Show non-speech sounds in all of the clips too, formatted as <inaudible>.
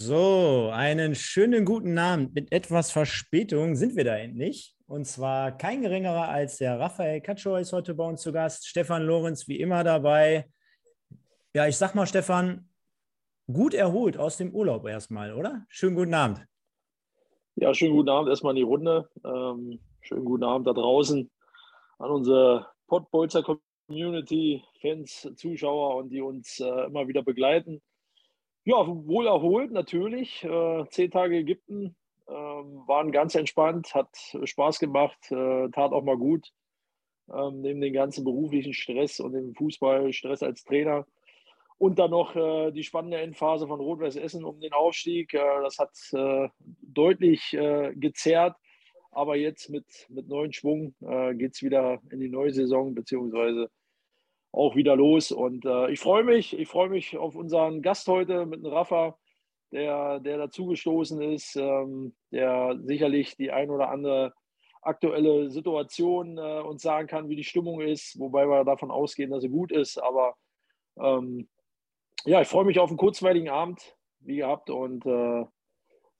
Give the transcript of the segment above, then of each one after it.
So, einen schönen guten Abend. Mit etwas Verspätung sind wir da endlich. Und zwar kein geringerer als der Raphael Katschow ist heute bei uns zu Gast. Stefan Lorenz wie immer dabei. Ja, ich sag mal, Stefan, gut erholt aus dem Urlaub erstmal, oder? Schönen guten Abend. Ja, schönen guten Abend erstmal in die Runde. Ähm, schönen guten Abend da draußen an unsere Pottbolzer Community, Fans, Zuschauer und die uns äh, immer wieder begleiten. Ja, wohl erholt natürlich. Äh, zehn Tage Ägypten ähm, waren ganz entspannt, hat Spaß gemacht, äh, tat auch mal gut. Ähm, neben dem ganzen beruflichen Stress und dem Fußballstress als Trainer. Und dann noch äh, die spannende Endphase von Rot-Weiß Essen um den Aufstieg. Äh, das hat äh, deutlich äh, gezerrt. Aber jetzt mit, mit neuen Schwung geht es wieder in die neue Saison, beziehungsweise auch wieder los. Und äh, ich freue mich, ich freue mich auf unseren Gast heute mit dem Rafa, der, der dazugestoßen ist, ähm, der sicherlich die ein oder andere aktuelle Situation äh, uns sagen kann, wie die Stimmung ist, wobei wir davon ausgehen, dass sie gut ist. Aber ähm, ja, ich freue mich auf einen kurzweiligen Abend, wie gehabt, und äh,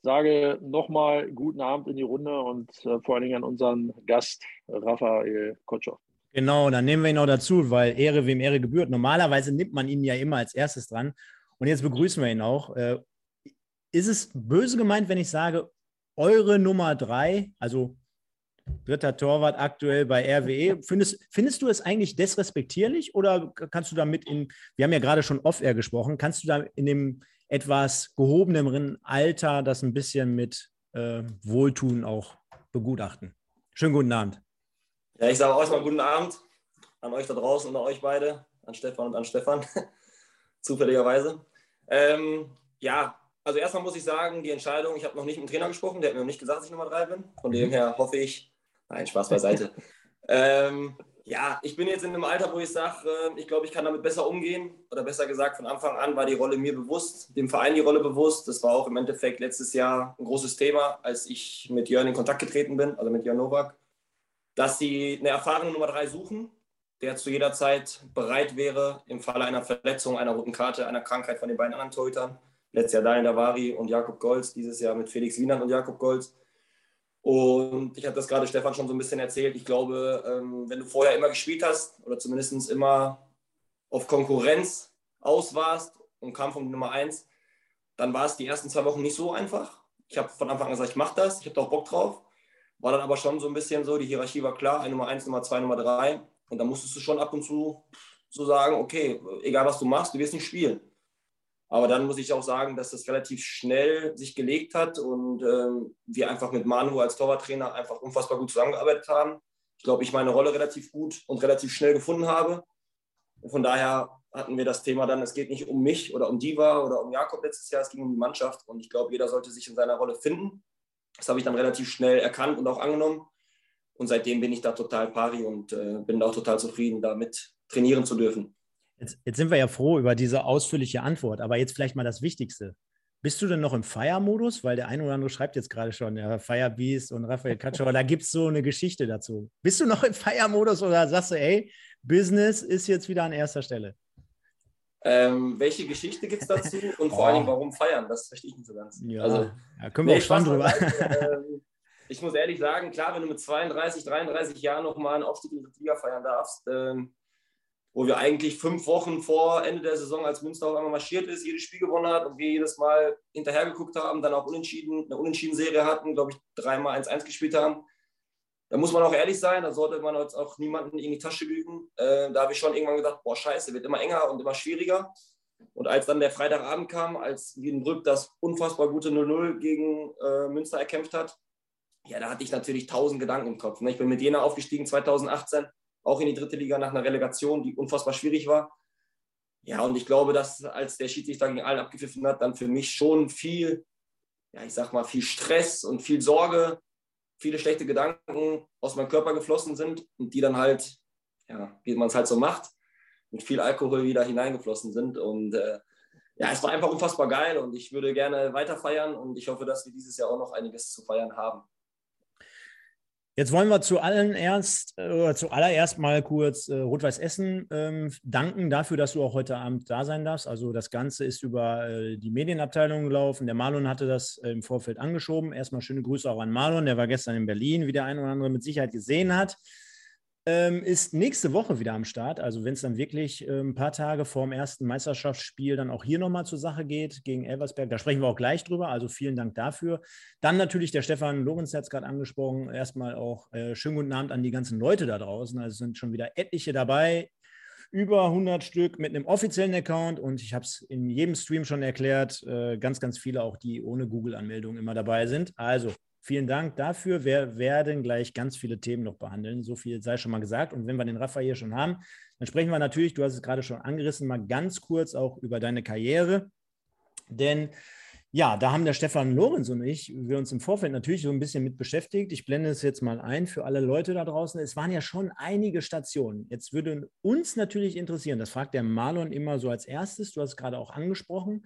sage nochmal guten Abend in die Runde und äh, vor allen Dingen an unseren Gast Raphael Kotschow. Genau, dann nehmen wir ihn auch dazu, weil Ehre wem Ehre gebührt. Normalerweise nimmt man ihn ja immer als erstes dran. Und jetzt begrüßen wir ihn auch. Äh, ist es böse gemeint, wenn ich sage, eure Nummer drei, also dritter Torwart aktuell bei RWE, findest, findest du es eigentlich desrespektierlich oder kannst du damit in, wir haben ja gerade schon off-air gesprochen, kannst du da in dem etwas gehobeneren Alter das ein bisschen mit äh, Wohltun auch begutachten? Schönen guten Abend. Ja, ich sage auch erstmal guten Abend an euch da draußen und an euch beide, an Stefan und an Stefan, <laughs> zufälligerweise. Ähm, ja, also erstmal muss ich sagen, die Entscheidung, ich habe noch nicht mit dem Trainer gesprochen, der hat mir noch nicht gesagt, dass ich Nummer drei bin. Von dem mhm. her hoffe ich, nein, Spaß beiseite. <laughs> ähm, ja, ich bin jetzt in einem Alter, wo ich sage, äh, ich glaube, ich kann damit besser umgehen. Oder besser gesagt, von Anfang an war die Rolle mir bewusst, dem Verein die Rolle bewusst. Das war auch im Endeffekt letztes Jahr ein großes Thema, als ich mit Jörn in Kontakt getreten bin, also mit Jörn Nowak dass sie eine erfahrene Nummer drei suchen, der zu jeder Zeit bereit wäre, im Falle einer Verletzung, einer roten Karte, einer Krankheit von den beiden anderen Torhütern, letztes Jahr Daniel Davari und Jakob Golz, dieses Jahr mit Felix Wienand und Jakob Golz. Und ich habe das gerade Stefan schon so ein bisschen erzählt. Ich glaube, ähm, wenn du vorher immer gespielt hast oder zumindest immer auf Konkurrenz aus warst und kam von Nummer eins, dann war es die ersten zwei Wochen nicht so einfach. Ich habe von Anfang an gesagt, ich mache das, ich habe da auch Bock drauf. War dann aber schon so ein bisschen so, die Hierarchie war klar, Nummer 1, Nummer 2, Nummer 3. Und da musstest du schon ab und zu so sagen, okay, egal was du machst, du wirst nicht spielen. Aber dann muss ich auch sagen, dass das relativ schnell sich gelegt hat und ähm, wir einfach mit Manu als Torwarttrainer einfach unfassbar gut zusammengearbeitet haben. Ich glaube, ich meine Rolle relativ gut und relativ schnell gefunden habe. Von daher hatten wir das Thema dann, es geht nicht um mich oder um Diva oder um Jakob letztes Jahr, es ging um die Mannschaft. Und ich glaube, jeder sollte sich in seiner Rolle finden. Das habe ich dann relativ schnell erkannt und auch angenommen. Und seitdem bin ich da total pari und äh, bin auch total zufrieden, damit trainieren zu dürfen. Jetzt, jetzt, sind wir ja froh über diese ausführliche Antwort, aber jetzt vielleicht mal das Wichtigste. Bist du denn noch im Feiermodus? Weil der eine oder andere schreibt jetzt gerade schon, ja, Firebeast und Raphael Katschauer, <laughs> da gibt es so eine Geschichte dazu. Bist du noch im Feiermodus oder sagst du, ey, Business ist jetzt wieder an erster Stelle? Ähm, welche Geschichte gibt es <laughs> dazu und vor oh. allen Dingen, warum feiern? Das verstehe ich nicht so ganz. Ja, also, ja können wir nee, auch spannend drüber. <laughs> ähm, ich muss ehrlich sagen, klar, wenn du mit 32, 33 Jahren nochmal einen Aufstieg in die Liga feiern darfst, ähm, wo wir eigentlich fünf Wochen vor Ende der Saison, als Münster auf einmal marschiert ist, jedes Spiel gewonnen hat und wir jedes Mal hinterhergeguckt haben, dann auch unentschieden, eine Unentschieden-Serie hatten, glaube ich, dreimal 1-1 gespielt haben da muss man auch ehrlich sein, da sollte man jetzt auch niemanden in die Tasche lügen. Äh, da habe ich schon irgendwann gedacht, boah, scheiße, wird immer enger und immer schwieriger. Und als dann der Freitagabend kam, als Wiedenbrück das unfassbar gute 0-0 gegen äh, Münster erkämpft hat, ja, da hatte ich natürlich tausend Gedanken im Kopf. Ne? Ich bin mit Jena aufgestiegen 2018, auch in die dritte Liga nach einer Relegation, die unfassbar schwierig war. Ja, und ich glaube, dass als der Schiedsrichter gegen allen abgepfiffen hat, dann für mich schon viel, ja, ich sag mal, viel Stress und viel Sorge viele schlechte Gedanken aus meinem Körper geflossen sind und die dann halt, ja, wie man es halt so macht, mit viel Alkohol wieder hineingeflossen sind. Und äh, ja, es war einfach unfassbar geil und ich würde gerne weiter feiern und ich hoffe, dass wir dieses Jahr auch noch einiges zu feiern haben. Jetzt wollen wir zu allen erst, äh, oder zuallererst mal kurz äh, Rot-Weiß Essen ähm, danken dafür, dass du auch heute Abend da sein darfst. Also das Ganze ist über äh, die Medienabteilung gelaufen. Der Marlon hatte das äh, im Vorfeld angeschoben. Erstmal schöne Grüße auch an Marlon, der war gestern in Berlin, wie der ein oder andere mit Sicherheit gesehen hat ähm, ist nächste Woche wieder am Start. Also wenn es dann wirklich äh, ein paar Tage vor dem ersten Meisterschaftsspiel dann auch hier nochmal zur Sache geht gegen Elversberg, da sprechen wir auch gleich drüber. Also vielen Dank dafür. Dann natürlich der Stefan Lorenz hat es gerade angesprochen. Erstmal auch äh, schönen guten Abend an die ganzen Leute da draußen. Also sind schon wieder etliche dabei. Über 100 Stück mit einem offiziellen Account und ich habe es in jedem Stream schon erklärt, äh, ganz, ganz viele auch, die ohne Google-Anmeldung immer dabei sind. Also Vielen Dank dafür. Wir werden gleich ganz viele Themen noch behandeln. So viel sei schon mal gesagt. Und wenn wir den Rafa hier schon haben, dann sprechen wir natürlich, du hast es gerade schon angerissen, mal ganz kurz auch über deine Karriere. Denn ja, da haben der Stefan Lorenz und ich wir uns im Vorfeld natürlich so ein bisschen mit beschäftigt. Ich blende es jetzt mal ein für alle Leute da draußen. Es waren ja schon einige Stationen. Jetzt würde uns natürlich interessieren, das fragt der Marlon immer so als erstes, du hast es gerade auch angesprochen,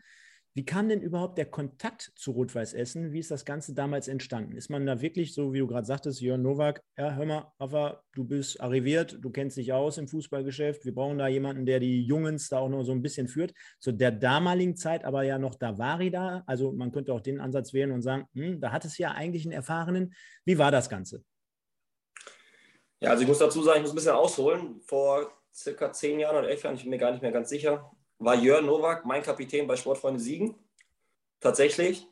wie kam denn überhaupt der Kontakt zu Rot-Weiß Essen? Wie ist das Ganze damals entstanden? Ist man da wirklich so, wie du gerade sagtest, Jörn Nowak, ja, hör mal, Rafa, du bist arriviert, du kennst dich aus im Fußballgeschäft, wir brauchen da jemanden, der die Jungs da auch noch so ein bisschen führt. Zu der damaligen Zeit aber ja noch Davari da, also man könnte auch den Ansatz wählen und sagen, hm, da hat es ja eigentlich einen Erfahrenen. Wie war das Ganze? Ja, also ich muss dazu sagen, ich muss ein bisschen ausholen. Vor circa zehn Jahren oder elf Jahren, ich bin mir gar nicht mehr ganz sicher, war Jörn Nowak mein Kapitän bei Sportfreunde Siegen. Tatsächlich.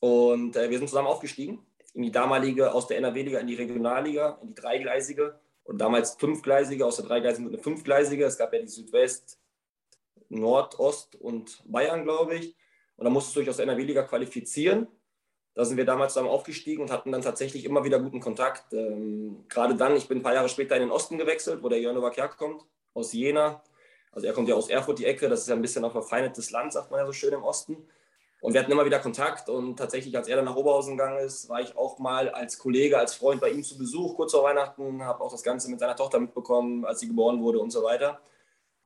Und äh, wir sind zusammen aufgestiegen. In die damalige, aus der NRW-Liga in die Regionalliga, in die dreigleisige. Und damals fünfgleisige, aus der dreigleisigen eine fünfgleisige. Es gab ja die Südwest, Nordost und Bayern, glaube ich. Und da musstest du dich aus der NRW-Liga qualifizieren. Da sind wir damals zusammen aufgestiegen und hatten dann tatsächlich immer wieder guten Kontakt. Ähm, gerade dann, ich bin ein paar Jahre später in den Osten gewechselt, wo der Jörn Nowak herkommt, aus Jena. Also er kommt ja aus Erfurt, die Ecke, das ist ja ein bisschen ein verfeindetes Land, sagt man ja so schön im Osten. Und wir hatten immer wieder Kontakt und tatsächlich, als er dann nach Oberhausen gegangen ist, war ich auch mal als Kollege, als Freund bei ihm zu Besuch, kurz vor Weihnachten, habe auch das Ganze mit seiner Tochter mitbekommen, als sie geboren wurde und so weiter.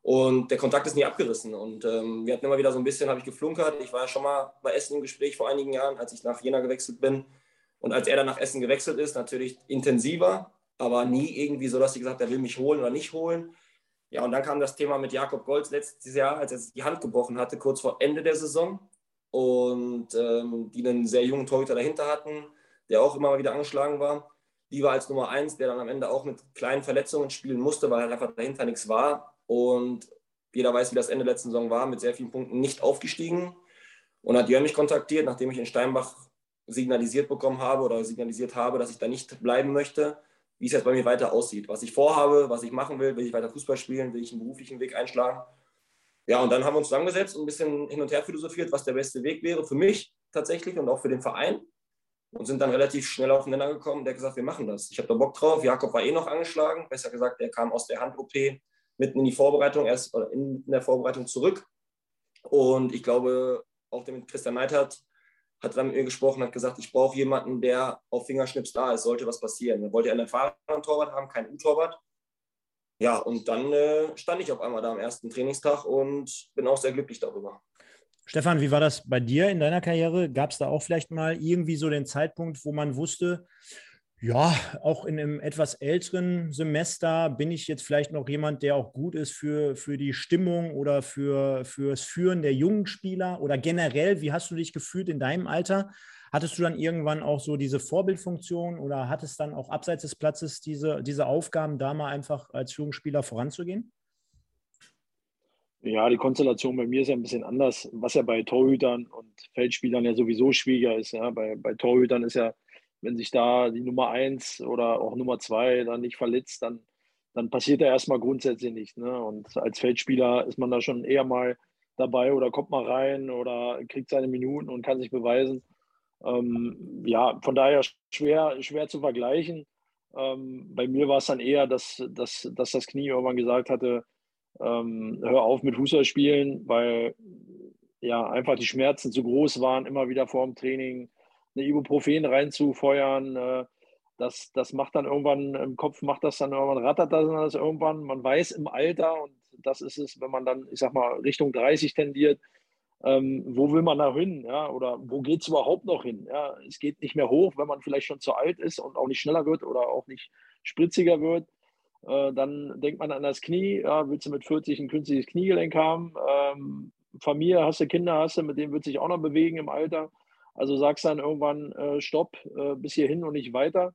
Und der Kontakt ist nie abgerissen. Und ähm, wir hatten immer wieder so ein bisschen, habe ich geflunkert. Ich war ja schon mal bei Essen im Gespräch vor einigen Jahren, als ich nach Jena gewechselt bin. Und als er dann nach Essen gewechselt ist, natürlich intensiver, aber nie irgendwie so, dass sie gesagt hat, er will mich holen oder nicht holen. Ja, und dann kam das Thema mit Jakob Golz letztes Jahr, als er die Hand gebrochen hatte, kurz vor Ende der Saison. Und ähm, die einen sehr jungen Torhüter dahinter hatten, der auch immer mal wieder angeschlagen war. Die war als Nummer eins, der dann am Ende auch mit kleinen Verletzungen spielen musste, weil halt einfach dahinter nichts war. Und jeder weiß, wie das Ende der letzten Saison war, mit sehr vielen Punkten nicht aufgestiegen. Und hat Jörn mich kontaktiert, nachdem ich in Steinbach signalisiert bekommen habe oder signalisiert habe, dass ich da nicht bleiben möchte wie es jetzt bei mir weiter aussieht, was ich vorhabe, was ich machen will, will ich weiter Fußball spielen, will ich einen beruflichen Weg einschlagen. Ja, und dann haben wir uns zusammengesetzt und ein bisschen hin und her philosophiert, was der beste Weg wäre für mich tatsächlich und auch für den Verein. Und sind dann relativ schnell aufeinander gekommen. Der hat gesagt, wir machen das. Ich habe da Bock drauf. Jakob war eh noch angeschlagen. Besser gesagt, er kam aus der Hand-OP mitten in die Vorbereitung, erst in der Vorbereitung zurück. Und ich glaube, auch der mit Christian Neidhardt hat dann mit mir gesprochen, hat gesagt, ich brauche jemanden, der auf Fingerschnips da ist, sollte was passieren. Er wollte einen erfahrenen Torwart haben, keinen U-Torwart. Ja, und dann äh, stand ich auf einmal da am ersten Trainingstag und bin auch sehr glücklich darüber. Stefan, wie war das bei dir in deiner Karriere? Gab es da auch vielleicht mal irgendwie so den Zeitpunkt, wo man wusste, ja, auch in einem etwas älteren Semester bin ich jetzt vielleicht noch jemand, der auch gut ist für, für die Stimmung oder für, fürs Führen der jungen Spieler oder generell, wie hast du dich gefühlt in deinem Alter? Hattest du dann irgendwann auch so diese Vorbildfunktion oder hattest dann auch abseits des Platzes diese, diese Aufgaben, da mal einfach als Jugendspieler voranzugehen? Ja, die Konstellation bei mir ist ja ein bisschen anders, was ja bei Torhütern und Feldspielern ja sowieso schwieriger ist. Ja. Bei, bei Torhütern ist ja wenn sich da die Nummer eins oder auch Nummer zwei dann nicht verletzt, dann, dann passiert da erstmal grundsätzlich nichts. Ne? Und als Feldspieler ist man da schon eher mal dabei oder kommt mal rein oder kriegt seine Minuten und kann sich beweisen. Ähm, ja, von daher schwer, schwer zu vergleichen. Ähm, bei mir war es dann eher, dass, dass, dass das Knie irgendwann gesagt hatte, ähm, hör auf mit Fußball spielen, weil ja einfach die Schmerzen zu groß waren, immer wieder vor dem Training eine Ibuprofen reinzufeuern. Äh, das, das macht dann irgendwann im Kopf, macht das dann irgendwann, rattert das, das irgendwann. Man weiß im Alter, und das ist es, wenn man dann, ich sag mal, Richtung 30 tendiert, ähm, wo will man da hin? Ja? Oder wo geht es überhaupt noch hin? Ja? Es geht nicht mehr hoch, wenn man vielleicht schon zu alt ist und auch nicht schneller wird oder auch nicht spritziger wird. Äh, dann denkt man an das Knie. Ja, willst du mit 40 ein künstliches Kniegelenk haben? Ähm, Familie, hast du Kinder, hast du, mit denen wird sich auch noch bewegen im Alter. Also sagst dann irgendwann äh, Stopp, äh, bis hierhin und nicht weiter.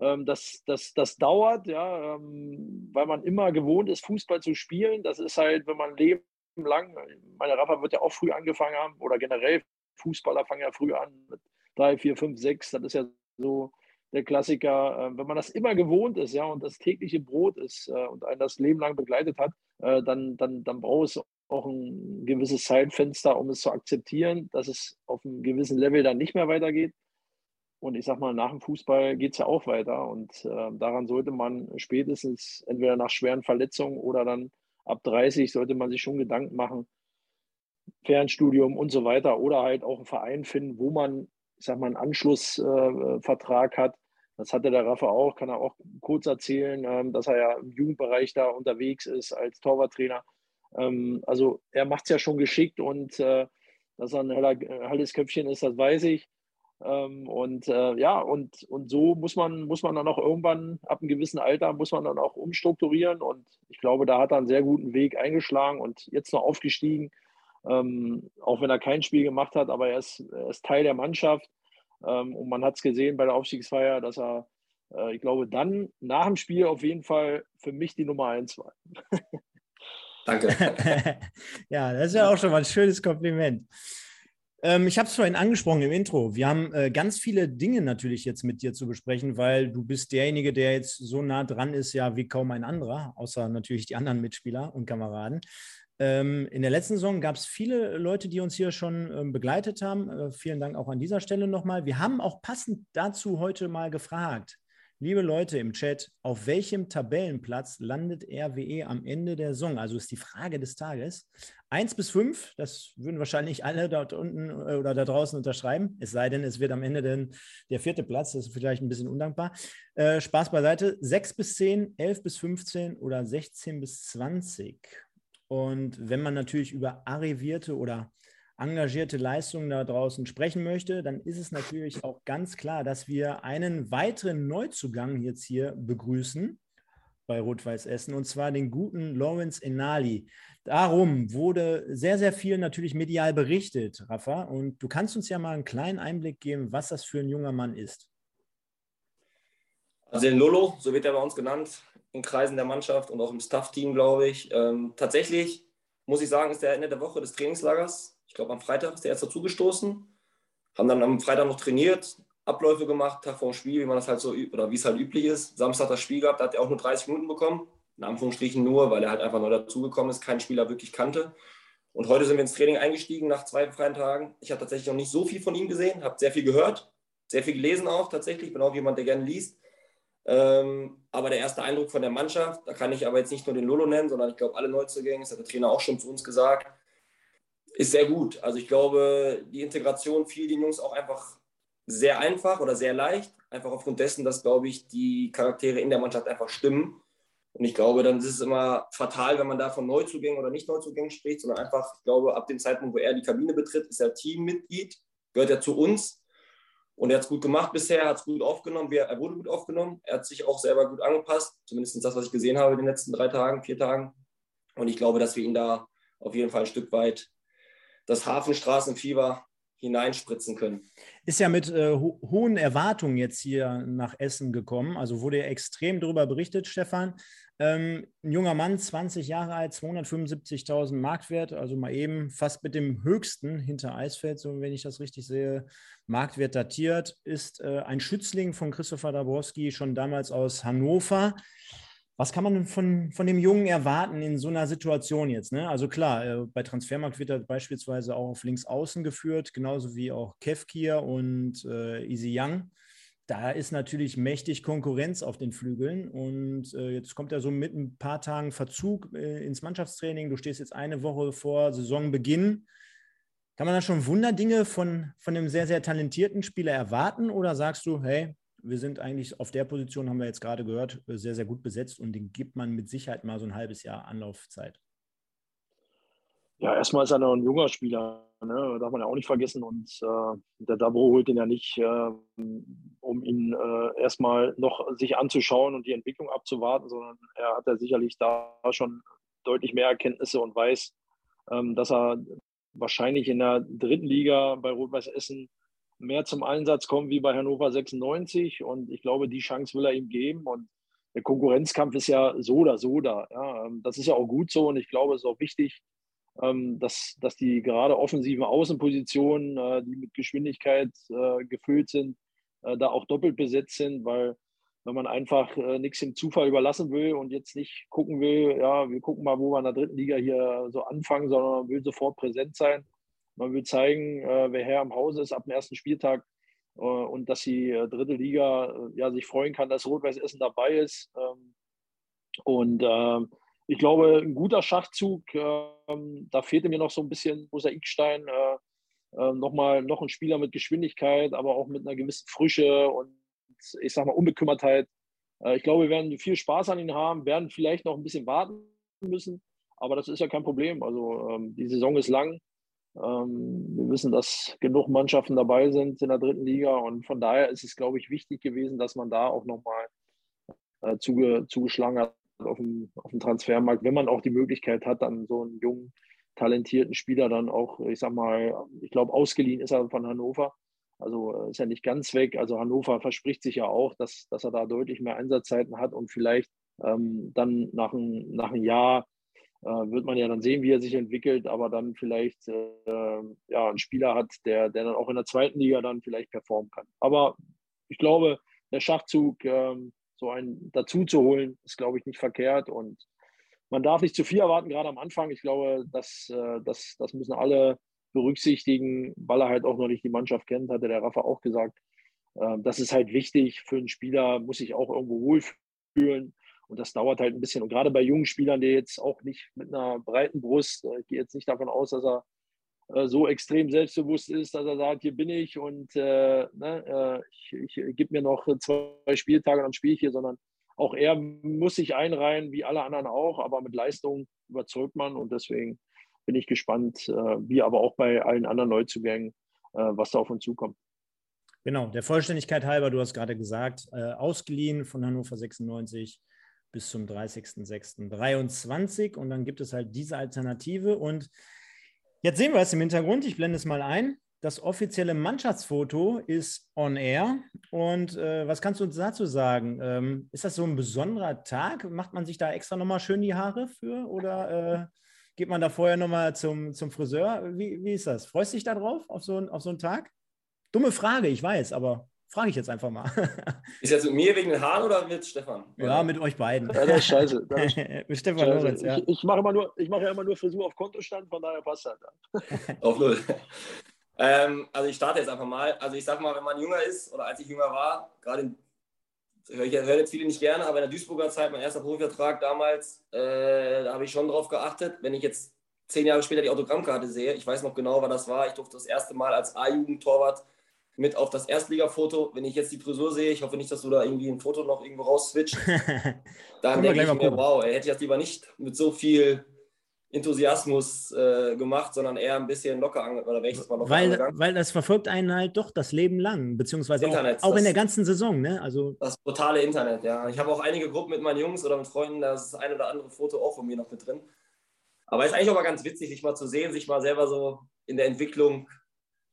Ähm, das, das, das dauert, ja, ähm, weil man immer gewohnt ist, Fußball zu spielen. Das ist halt, wenn man Leben lang, meine Rafa wird ja auch früh angefangen haben oder generell Fußballer fangen ja früh an mit drei, vier, fünf, sechs. Das ist ja so der Klassiker. Äh, wenn man das immer gewohnt ist, ja, und das tägliche Brot ist äh, und einen das Leben lang begleitet hat, äh, dann, dann, dann braucht es auch ein gewisses Zeitfenster, um es zu akzeptieren, dass es auf einem gewissen Level dann nicht mehr weitergeht. Und ich sag mal, nach dem Fußball geht es ja auch weiter. Und äh, daran sollte man spätestens entweder nach schweren Verletzungen oder dann ab 30 sollte man sich schon Gedanken machen, Fernstudium und so weiter oder halt auch einen Verein finden, wo man, ich sag mal, einen Anschlussvertrag äh, hat. Das hatte der Rafa auch, kann er auch kurz erzählen, ähm, dass er ja im Jugendbereich da unterwegs ist als Torwarttrainer. Ähm, also er macht es ja schon geschickt und äh, dass er ein heller, helles Köpfchen ist, das weiß ich. Ähm, und äh, ja, und, und so muss man, muss man dann auch irgendwann, ab einem gewissen Alter, muss man dann auch umstrukturieren. Und ich glaube, da hat er einen sehr guten Weg eingeschlagen und jetzt noch aufgestiegen. Ähm, auch wenn er kein Spiel gemacht hat, aber er ist, er ist Teil der Mannschaft. Ähm, und man hat es gesehen bei der Aufstiegsfeier, dass er, äh, ich glaube, dann nach dem Spiel auf jeden Fall für mich die Nummer eins war. <laughs> Danke. <laughs> ja, das ist ja auch schon mal ein schönes Kompliment. Ähm, ich habe es vorhin angesprochen im Intro. Wir haben äh, ganz viele Dinge natürlich jetzt mit dir zu besprechen, weil du bist derjenige, der jetzt so nah dran ist, ja, wie kaum ein anderer, außer natürlich die anderen Mitspieler und Kameraden. Ähm, in der letzten Saison gab es viele Leute, die uns hier schon ähm, begleitet haben. Äh, vielen Dank auch an dieser Stelle nochmal. Wir haben auch passend dazu heute mal gefragt, Liebe Leute im Chat, auf welchem Tabellenplatz landet RWE am Ende der Saison? Also ist die Frage des Tages. Eins bis fünf, das würden wahrscheinlich alle dort unten äh, oder da draußen unterschreiben, es sei denn, es wird am Ende denn der vierte Platz, das ist vielleicht ein bisschen undankbar. Äh, Spaß beiseite, sechs bis zehn, elf bis 15 oder 16 bis 20. Und wenn man natürlich über arrivierte oder engagierte Leistungen da draußen sprechen möchte, dann ist es natürlich auch ganz klar, dass wir einen weiteren Neuzugang jetzt hier begrüßen bei Rot-Weiß Essen und zwar den guten Lawrence Enali. Darum wurde sehr, sehr viel natürlich medial berichtet, Rafa. Und du kannst uns ja mal einen kleinen Einblick geben, was das für ein junger Mann ist. Also den Lolo, so wird er bei uns genannt, in Kreisen der Mannschaft und auch im Staff-Team, glaube ich. Ähm, tatsächlich muss ich sagen, ist der Ende der Woche des Trainingslagers glaube, am Freitag ist der erst dazugestoßen. Haben dann am Freitag noch trainiert, Abläufe gemacht, Tag vor dem Spiel, wie man das halt so, oder wie es halt üblich ist. Samstag das Spiel gehabt, da hat er auch nur 30 Minuten bekommen. In Anführungsstrichen nur, weil er halt einfach neu dazugekommen ist, keinen Spieler wirklich kannte. Und heute sind wir ins Training eingestiegen nach zwei freien Tagen. Ich habe tatsächlich noch nicht so viel von ihm gesehen, habe sehr viel gehört, sehr viel gelesen auch tatsächlich. Ich bin auch jemand, der gerne liest. Ähm, aber der erste Eindruck von der Mannschaft, da kann ich aber jetzt nicht nur den Lolo nennen, sondern ich glaube, alle Neuzugänge, das hat der Trainer auch schon zu uns gesagt, ist sehr gut. Also ich glaube, die Integration fiel den Jungs auch einfach sehr einfach oder sehr leicht, einfach aufgrund dessen, dass, glaube ich, die Charaktere in der Mannschaft einfach stimmen. Und ich glaube, dann ist es immer fatal, wenn man da von Neuzugängen oder nicht Neuzugängen spricht, sondern einfach, ich glaube, ab dem Zeitpunkt, wo er die Kabine betritt, ist er Teammitglied, gehört er zu uns. Und er hat es gut gemacht bisher, hat es gut aufgenommen, er wurde gut aufgenommen, er hat sich auch selber gut angepasst, zumindest das, was ich gesehen habe in den letzten drei Tagen, vier Tagen. Und ich glaube, dass wir ihn da auf jeden Fall ein Stück weit das Hafenstraßenfieber hineinspritzen können. Ist ja mit äh, ho hohen Erwartungen jetzt hier nach Essen gekommen. Also wurde ja extrem darüber berichtet, Stefan. Ähm, ein junger Mann, 20 Jahre alt, 275.000 Marktwert, also mal eben fast mit dem höchsten hinter Eisfeld, so wenn ich das richtig sehe, Marktwert datiert, ist äh, ein Schützling von Christopher Dabrowski, schon damals aus Hannover. Was kann man von, von dem Jungen erwarten in so einer Situation jetzt? Ne? Also klar, äh, bei Transfermarkt wird er beispielsweise auch auf links außen geführt, genauso wie auch Kevkir und äh, Easy Young. Da ist natürlich mächtig Konkurrenz auf den Flügeln. Und äh, jetzt kommt er so mit ein paar Tagen Verzug äh, ins Mannschaftstraining. Du stehst jetzt eine Woche vor Saisonbeginn. Kann man da schon Wunderdinge von, von einem sehr, sehr talentierten Spieler erwarten? Oder sagst du, hey, wir sind eigentlich auf der Position, haben wir jetzt gerade gehört, sehr, sehr gut besetzt und den gibt man mit Sicherheit mal so ein halbes Jahr Anlaufzeit. Ja, erstmal ist er noch ein junger Spieler. ne? darf man ja auch nicht vergessen. Und äh, der Dabro holt ihn ja nicht, äh, um ihn äh, erstmal noch sich anzuschauen und die Entwicklung abzuwarten, sondern er hat ja sicherlich da schon deutlich mehr Erkenntnisse und weiß, ähm, dass er wahrscheinlich in der dritten Liga bei Rot-Weiß Essen mehr zum Einsatz kommt wie bei Hannover 96. Und ich glaube, die Chance will er ihm geben. Und der Konkurrenzkampf ist ja so oder so da. Ja, ähm, das ist ja auch gut so. Und ich glaube, es ist auch wichtig, ähm, dass, dass die gerade offensiven Außenpositionen, äh, die mit Geschwindigkeit äh, gefüllt sind, äh, da auch doppelt besetzt sind, weil wenn man einfach äh, nichts dem Zufall überlassen will und jetzt nicht gucken will, ja, wir gucken mal, wo wir in der dritten Liga hier so anfangen, sondern man will sofort präsent sein. Man will zeigen, äh, wer Herr im Hause ist ab dem ersten Spieltag äh, und dass die äh, dritte Liga äh, ja, sich freuen kann, dass Rot-Weiß Essen dabei ist. Ähm, und ähm, ich glaube, ein guter Schachzug, ähm, da fehlte mir noch so ein bisschen Mosaikstein, äh, nochmal noch ein Spieler mit Geschwindigkeit, aber auch mit einer gewissen Frische und ich sag mal, Unbekümmertheit. Äh, ich glaube, wir werden viel Spaß an ihn haben, werden vielleicht noch ein bisschen warten müssen, aber das ist ja kein Problem. Also ähm, die Saison ist lang. Ähm, wir wissen, dass genug Mannschaften dabei sind in der dritten Liga und von daher ist es, glaube ich, wichtig gewesen, dass man da auch nochmal äh, zuge, zugeschlagen hat auf dem, auf dem Transfermarkt, wenn man auch die Möglichkeit hat, dann so einen jungen, talentierten Spieler dann auch, ich sag mal, ich glaube, ausgeliehen ist er von Hannover, also äh, ist ja nicht ganz weg. Also Hannover verspricht sich ja auch, dass, dass er da deutlich mehr Einsatzzeiten hat und vielleicht ähm, dann nach ein, nach einem Jahr wird man ja dann sehen, wie er sich entwickelt, aber dann vielleicht äh, ja, einen Spieler hat, der, der dann auch in der zweiten Liga dann vielleicht performen kann. Aber ich glaube, der Schachzug, äh, so einen dazu zu holen, ist, glaube ich, nicht verkehrt und man darf nicht zu viel erwarten, gerade am Anfang. Ich glaube, das, äh, das, das müssen alle berücksichtigen, weil er halt auch noch nicht die Mannschaft kennt, hatte der Rafa auch gesagt. Ähm, das ist halt wichtig für einen Spieler, muss sich auch irgendwo wohlfühlen. Und das dauert halt ein bisschen. Und gerade bei jungen Spielern, die jetzt auch nicht mit einer breiten Brust, äh, ich gehe jetzt nicht davon aus, dass er äh, so extrem selbstbewusst ist, dass er sagt, hier bin ich und äh, ne, äh, ich, ich gebe mir noch zwei Spieltage dann spiele ich hier, sondern auch er muss sich einreihen, wie alle anderen auch, aber mit Leistung überzeugt man und deswegen bin ich gespannt, wie aber auch bei allen anderen Neuzugängen, was da auf uns zukommt. Genau, der Vollständigkeit halber, du hast gerade gesagt, ausgeliehen von Hannover 96 bis zum 30.06.23 und dann gibt es halt diese Alternative und jetzt sehen wir es im Hintergrund, ich blende es mal ein. Das offizielle Mannschaftsfoto ist on air. Und äh, was kannst du uns dazu sagen? Ähm, ist das so ein besonderer Tag? Macht man sich da extra nochmal schön die Haare für? Oder äh, Geht man da vorher nochmal zum, zum Friseur? Wie, wie ist das? Freust du dich da drauf, auf so, auf so einen Tag? Dumme Frage, ich weiß, aber frage ich jetzt einfach mal. <laughs> ist jetzt mit mir wegen den Haaren oder mit Stefan? Ja, mit euch beiden. Ja, das ist scheiße. Das ist <laughs> mit Stefan scheiße. Lorenz, ja. Ich, ich mache nur, ich mache ja immer nur Frisur auf Kontostand, von daher passt das dann. <laughs> auf null. Ähm, also ich starte jetzt einfach mal. Also ich sag mal, wenn man jünger ist oder als ich jünger war, gerade in höre ich höre jetzt viele nicht gerne, aber in der Duisburger Zeit, mein erster Profivertrag damals, äh, da habe ich schon drauf geachtet. Wenn ich jetzt zehn Jahre später die Autogrammkarte sehe, ich weiß noch genau, wann das war. Ich durfte das erste Mal als A-Jugendtorwart mit auf das Erstligafoto. Wenn ich jetzt die Frisur sehe, ich hoffe nicht, dass du da irgendwie ein Foto noch irgendwo rausswitcht, <laughs> dann denke ich mir, wow, ey, hätte das lieber nicht mit so viel Enthusiasmus äh, gemacht, sondern eher ein bisschen locker oder welches mal locker weil, weil das verfolgt einen halt doch das Leben lang, beziehungsweise Internet, auch, auch das, in der ganzen Saison. Ne? Also das brutale Internet, ja. Ich habe auch einige Gruppen mit meinen Jungs oder mit Freunden, da ist das ein oder andere Foto auch von mir noch mit drin. Aber es ist eigentlich auch mal ganz witzig, sich mal zu sehen, sich mal selber so in der Entwicklung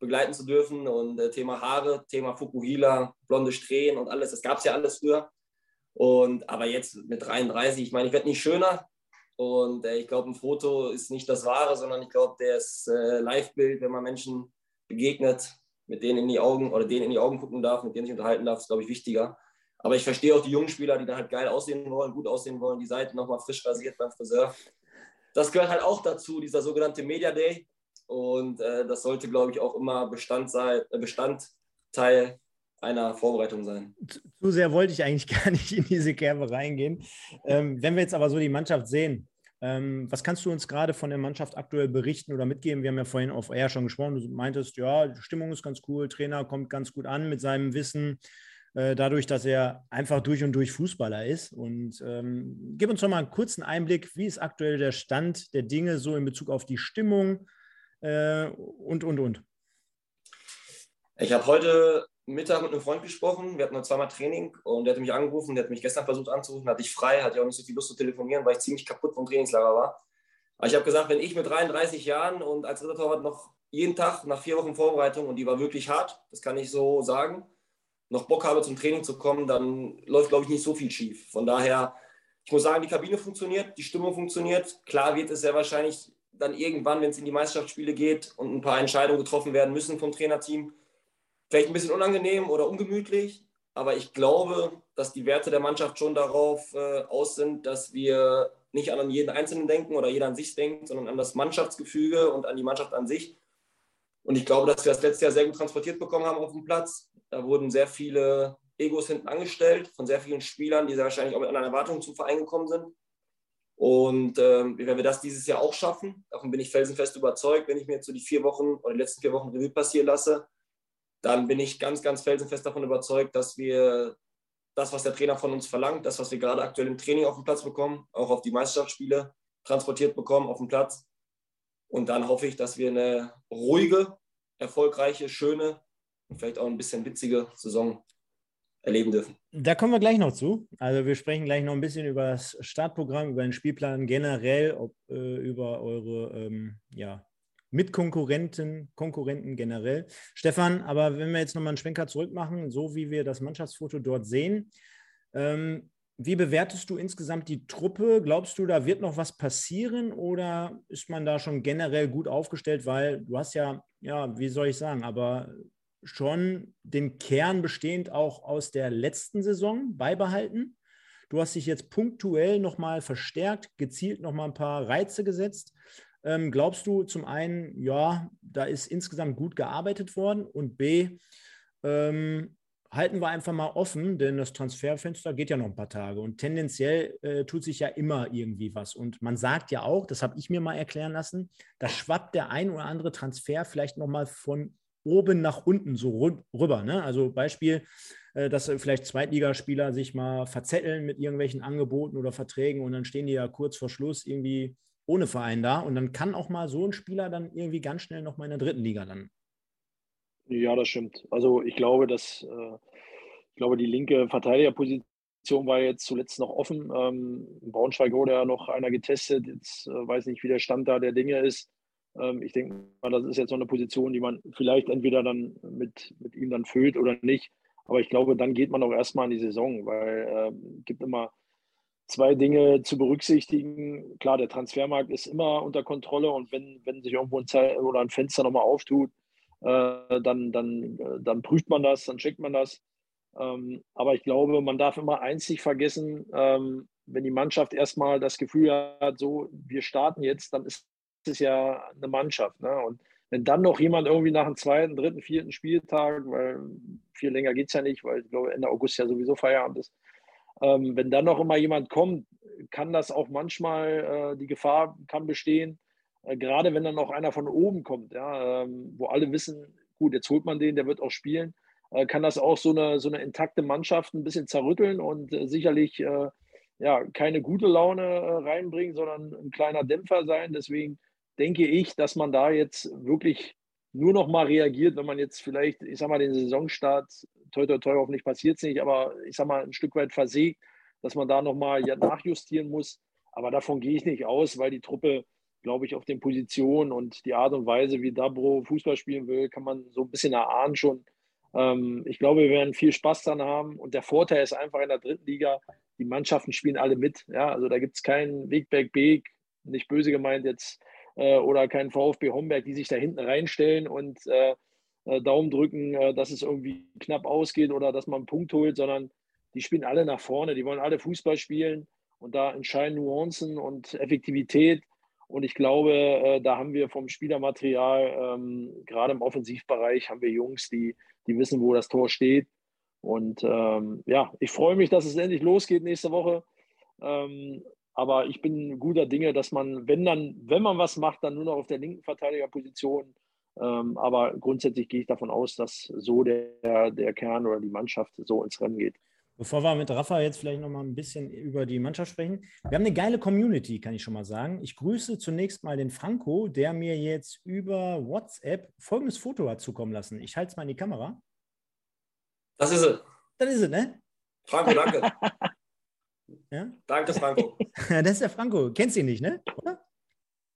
begleiten zu dürfen. Und äh, Thema Haare, Thema Fukuhila, blonde Strähnen und alles, das gab es ja alles früher. Und aber jetzt mit 33, ich meine, ich werde nicht schöner, und äh, ich glaube, ein Foto ist nicht das Wahre, sondern ich glaube, das äh, Live-Bild, wenn man Menschen begegnet, mit denen in die Augen oder denen in die Augen gucken darf, mit denen sich unterhalten darf, ist, glaube ich, wichtiger. Aber ich verstehe auch die jungen Spieler, die dann halt geil aussehen wollen, gut aussehen wollen, die Seiten nochmal frisch rasiert beim Friseur. Das gehört halt auch dazu, dieser sogenannte Media Day. Und äh, das sollte, glaube ich, auch immer Bestand sein, äh, Bestandteil einer Vorbereitung sein. Zu sehr wollte ich eigentlich <laughs> gar nicht in diese Kerbe reingehen. Ähm, wenn wir jetzt aber so die Mannschaft sehen, ähm, was kannst du uns gerade von der Mannschaft aktuell berichten oder mitgeben? Wir haben ja vorhin auf Air schon gesprochen. Du meintest, ja, die Stimmung ist ganz cool, Trainer kommt ganz gut an mit seinem Wissen, äh, dadurch, dass er einfach durch und durch Fußballer ist. Und ähm, gib uns doch mal einen kurzen Einblick, wie ist aktuell der Stand der Dinge so in Bezug auf die Stimmung? Äh, und, und, und. Ich habe heute Mittag mit einem Freund gesprochen. Wir hatten nur zweimal Training und der hat mich angerufen. Der hat mich gestern versucht anzurufen, hatte ich frei, hatte ich auch nicht so viel Lust zu telefonieren, weil ich ziemlich kaputt vom Trainingslager war. Aber ich habe gesagt, wenn ich mit 33 Jahren und als dritter Torwart noch jeden Tag nach vier Wochen Vorbereitung, und die war wirklich hart, das kann ich so sagen, noch Bock habe zum Training zu kommen, dann läuft, glaube ich, nicht so viel schief. Von daher, ich muss sagen, die Kabine funktioniert, die Stimmung funktioniert. Klar wird es sehr wahrscheinlich dann irgendwann, wenn es in die Meisterschaftsspiele geht und ein paar Entscheidungen getroffen werden müssen vom Trainerteam, vielleicht ein bisschen unangenehm oder ungemütlich, aber ich glaube, dass die Werte der Mannschaft schon darauf äh, aus sind, dass wir nicht an jeden Einzelnen denken oder jeder an sich denkt, sondern an das Mannschaftsgefüge und an die Mannschaft an sich. Und ich glaube, dass wir das letzte Jahr sehr gut transportiert bekommen haben auf dem Platz. Da wurden sehr viele Egos hinten angestellt von sehr vielen Spielern, die sehr wahrscheinlich auch mit anderen Erwartungen zum Verein gekommen sind. Und ähm, wenn wir das dieses Jahr auch schaffen, davon bin ich felsenfest überzeugt, wenn ich mir jetzt so die vier Wochen oder die letzten vier Wochen Revue passieren lasse, dann bin ich ganz, ganz felsenfest davon überzeugt, dass wir das, was der Trainer von uns verlangt, das, was wir gerade aktuell im Training auf dem Platz bekommen, auch auf die Meisterschaftsspiele transportiert bekommen auf dem Platz. Und dann hoffe ich, dass wir eine ruhige, erfolgreiche, schöne und vielleicht auch ein bisschen witzige Saison erleben dürfen. Da kommen wir gleich noch zu. Also wir sprechen gleich noch ein bisschen über das Startprogramm, über den Spielplan generell, ob, äh, über eure ähm, ja, Mitkonkurrenten, Konkurrenten generell. Stefan, aber wenn wir jetzt nochmal einen Schwenker zurück machen, so wie wir das Mannschaftsfoto dort sehen, ähm, wie bewertest du insgesamt die Truppe? Glaubst du, da wird noch was passieren oder ist man da schon generell gut aufgestellt? Weil du hast ja, ja, wie soll ich sagen, aber schon den Kern bestehend auch aus der letzten Saison beibehalten. Du hast dich jetzt punktuell nochmal verstärkt, gezielt nochmal ein paar Reize gesetzt. Ähm, glaubst du zum einen, ja, da ist insgesamt gut gearbeitet worden und B, ähm, halten wir einfach mal offen, denn das Transferfenster geht ja noch ein paar Tage und tendenziell äh, tut sich ja immer irgendwie was. Und man sagt ja auch, das habe ich mir mal erklären lassen, da schwappt der ein oder andere Transfer vielleicht nochmal von oben nach unten so rüber. Ne? Also Beispiel, äh, dass vielleicht Zweitligaspieler sich mal verzetteln mit irgendwelchen Angeboten oder Verträgen und dann stehen die ja kurz vor Schluss irgendwie ohne Verein da. Und dann kann auch mal so ein Spieler dann irgendwie ganz schnell noch mal in der dritten Liga landen. Ja, das stimmt. Also ich glaube, dass äh, ich glaube, die linke Verteidigerposition war jetzt zuletzt noch offen. Ähm, Braunschweig wurde ja noch einer getestet. Jetzt äh, weiß nicht, wie der Stand da der Dinge ist. Ähm, ich denke mal, das ist jetzt so eine Position, die man vielleicht entweder dann mit, mit ihm dann füllt oder nicht. Aber ich glaube, dann geht man auch erstmal in die Saison, weil es äh, gibt immer zwei Dinge zu berücksichtigen. Klar, der Transfermarkt ist immer unter Kontrolle und wenn, wenn sich irgendwo ein, Zeit oder ein Fenster nochmal auftut, äh, dann, dann, äh, dann prüft man das, dann checkt man das. Ähm, aber ich glaube, man darf immer eins nicht vergessen, ähm, wenn die Mannschaft erstmal das Gefühl hat, so, wir starten jetzt, dann ist es ja eine Mannschaft. Ne? Und wenn dann noch jemand irgendwie nach dem zweiten, dritten, vierten Spieltag, weil viel länger geht es ja nicht, weil ich glaube, Ende August ja sowieso Feierabend ist, ähm, wenn dann noch immer jemand kommt, kann das auch manchmal, äh, die Gefahr kann bestehen, äh, gerade wenn dann noch einer von oben kommt, ja, ähm, wo alle wissen, gut, jetzt holt man den, der wird auch spielen, äh, kann das auch so eine, so eine intakte Mannschaft ein bisschen zerrütteln und äh, sicherlich äh, ja, keine gute Laune äh, reinbringen, sondern ein kleiner Dämpfer sein. Deswegen denke ich, dass man da jetzt wirklich nur noch mal reagiert, wenn man jetzt vielleicht, ich sag mal, den Saisonstart toi, toi, toi, hoffentlich passiert es nicht, aber ich sag mal, ein Stück weit versägt, dass man da nochmal ja, nachjustieren muss. Aber davon gehe ich nicht aus, weil die Truppe, glaube ich, auf den Positionen und die Art und Weise, wie Dabro Fußball spielen will, kann man so ein bisschen erahnen schon. Ähm, ich glaube, wir werden viel Spaß dran haben. Und der Vorteil ist einfach in der dritten Liga, die Mannschaften spielen alle mit. Ja? Also da gibt es keinen Wegberg Beek, nicht böse gemeint jetzt, äh, oder keinen VfB Homberg, die sich da hinten reinstellen und äh, äh, Daumen drücken, äh, dass es irgendwie knapp ausgeht oder dass man einen Punkt holt, sondern die spielen alle nach vorne, die wollen alle Fußball spielen und da entscheiden Nuancen und Effektivität. Und ich glaube, äh, da haben wir vom Spielermaterial, ähm, gerade im Offensivbereich, haben wir Jungs, die, die wissen, wo das Tor steht. Und ähm, ja, ich freue mich, dass es endlich losgeht nächste Woche. Ähm, aber ich bin guter Dinge, dass man, wenn dann, wenn man was macht, dann nur noch auf der linken Verteidigerposition ähm, aber grundsätzlich gehe ich davon aus, dass so der, der Kern oder die Mannschaft so ins Rennen geht. Bevor wir mit Rafa jetzt vielleicht noch mal ein bisschen über die Mannschaft sprechen. Wir haben eine geile Community, kann ich schon mal sagen. Ich grüße zunächst mal den Franco, der mir jetzt über WhatsApp folgendes Foto hat zukommen lassen. Ich halte es mal in die Kamera. Das ist es. Das ist es, ne? Franco, danke. <laughs> ja? Danke, Franco. <laughs> das ist der Franco. Kennst du ihn nicht, ne? Oder?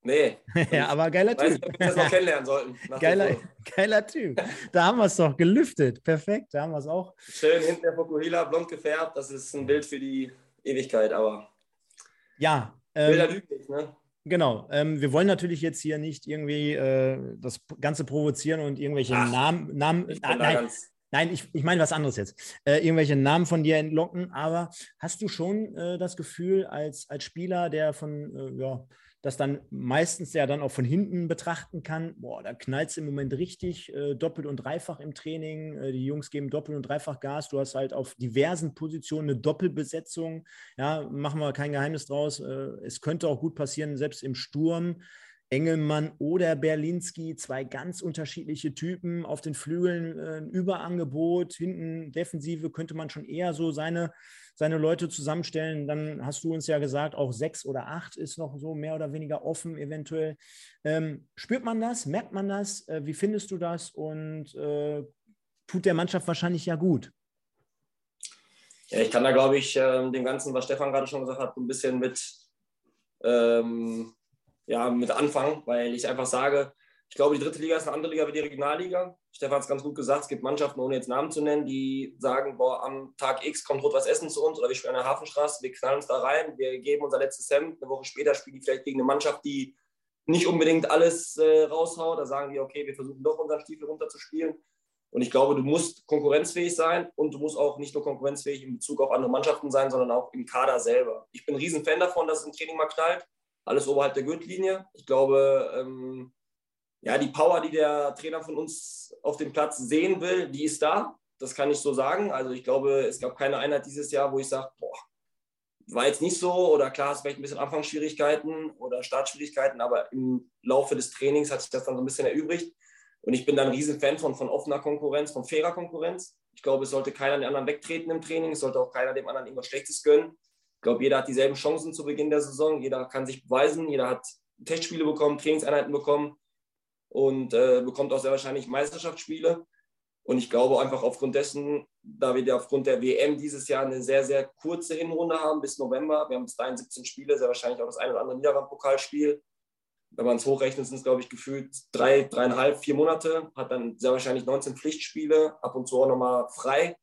Nee. <laughs> ja, aber geiler Typ. Weiß ob wir das noch kennenlernen sollten. Geiler, <laughs> geiler Typ. Da haben wir es doch gelüftet. Perfekt, da haben wir es auch. Schön hinten der Fokuhila, blond gefärbt. Das ist ein Bild für die Ewigkeit, aber. Ja. Ähm, Bilder lügen nicht, ne? Genau. Ähm, wir wollen natürlich jetzt hier nicht irgendwie äh, das Ganze provozieren und irgendwelche Ach, Namen. Namen ah, nein, nein, ich, ich meine was anderes jetzt. Äh, irgendwelche Namen von dir entlocken, aber hast du schon äh, das Gefühl, als, als Spieler, der von, äh, ja, das dann meistens ja dann auch von hinten betrachten kann. Boah, da knallt es im Moment richtig, äh, doppelt und dreifach im Training. Äh, die Jungs geben doppelt und dreifach Gas. Du hast halt auf diversen Positionen eine Doppelbesetzung. Ja, machen wir kein Geheimnis draus. Äh, es könnte auch gut passieren, selbst im Sturm. Engelmann oder Berlinski, zwei ganz unterschiedliche Typen. Auf den Flügeln äh, ein Überangebot, hinten Defensive könnte man schon eher so seine seine Leute zusammenstellen. Dann hast du uns ja gesagt, auch sechs oder acht ist noch so mehr oder weniger offen eventuell. Ähm, spürt man das? Merkt man das? Äh, wie findest du das? Und äh, tut der Mannschaft wahrscheinlich ja gut. Ja, ich kann da, glaube ich, äh, dem Ganzen, was Stefan gerade schon gesagt hat, ein bisschen mit, ähm, ja, mit anfangen, weil ich einfach sage, ich glaube, die dritte Liga ist eine andere Liga wie die Regionalliga. Stefan hat es ganz gut gesagt, es gibt Mannschaften, ohne jetzt Namen zu nennen, die sagen, boah, am Tag X kommt Rot-Weiß Essen zu uns oder wir spielen an der Hafenstraße, wir knallen uns da rein, wir geben unser letztes Hemd, eine Woche später spielen die vielleicht gegen eine Mannschaft, die nicht unbedingt alles äh, raushaut. Da sagen die, okay, wir versuchen doch unseren Stiefel runterzuspielen. Und ich glaube, du musst konkurrenzfähig sein und du musst auch nicht nur konkurrenzfähig in Bezug auf andere Mannschaften sein, sondern auch im Kader selber. Ich bin ein Riesenfan davon, dass es im Training mal knallt. Alles oberhalb der Gürtellinie. Ich glaube, ähm, ja, die Power, die der Trainer von uns auf dem Platz sehen will, die ist da. Das kann ich so sagen. Also ich glaube, es gab keine Einheit dieses Jahr, wo ich sage, boah, war jetzt nicht so oder klar, es vielleicht ein bisschen Anfangsschwierigkeiten oder Startschwierigkeiten, aber im Laufe des Trainings hat sich das dann so ein bisschen erübrigt. Und ich bin dann ein Riesenfan von, von offener Konkurrenz, von fairer Konkurrenz. Ich glaube, es sollte keiner den anderen wegtreten im Training, es sollte auch keiner dem anderen irgendwas Schlechtes gönnen. Ich glaube, jeder hat dieselben Chancen zu Beginn der Saison, jeder kann sich beweisen, jeder hat Testspiele bekommen, Trainingseinheiten bekommen und äh, bekommt auch sehr wahrscheinlich Meisterschaftsspiele. Und ich glaube einfach aufgrund dessen, da wir aufgrund der WM dieses Jahr eine sehr, sehr kurze Hinrunde haben bis November, wir haben bis dahin 17 Spiele, sehr wahrscheinlich auch das ein oder andere Niederrand-Pokalspiel. Wenn man es hochrechnet, sind es, glaube ich, gefühlt drei, dreieinhalb, vier Monate, hat dann sehr wahrscheinlich 19 Pflichtspiele, ab und zu auch nochmal frei.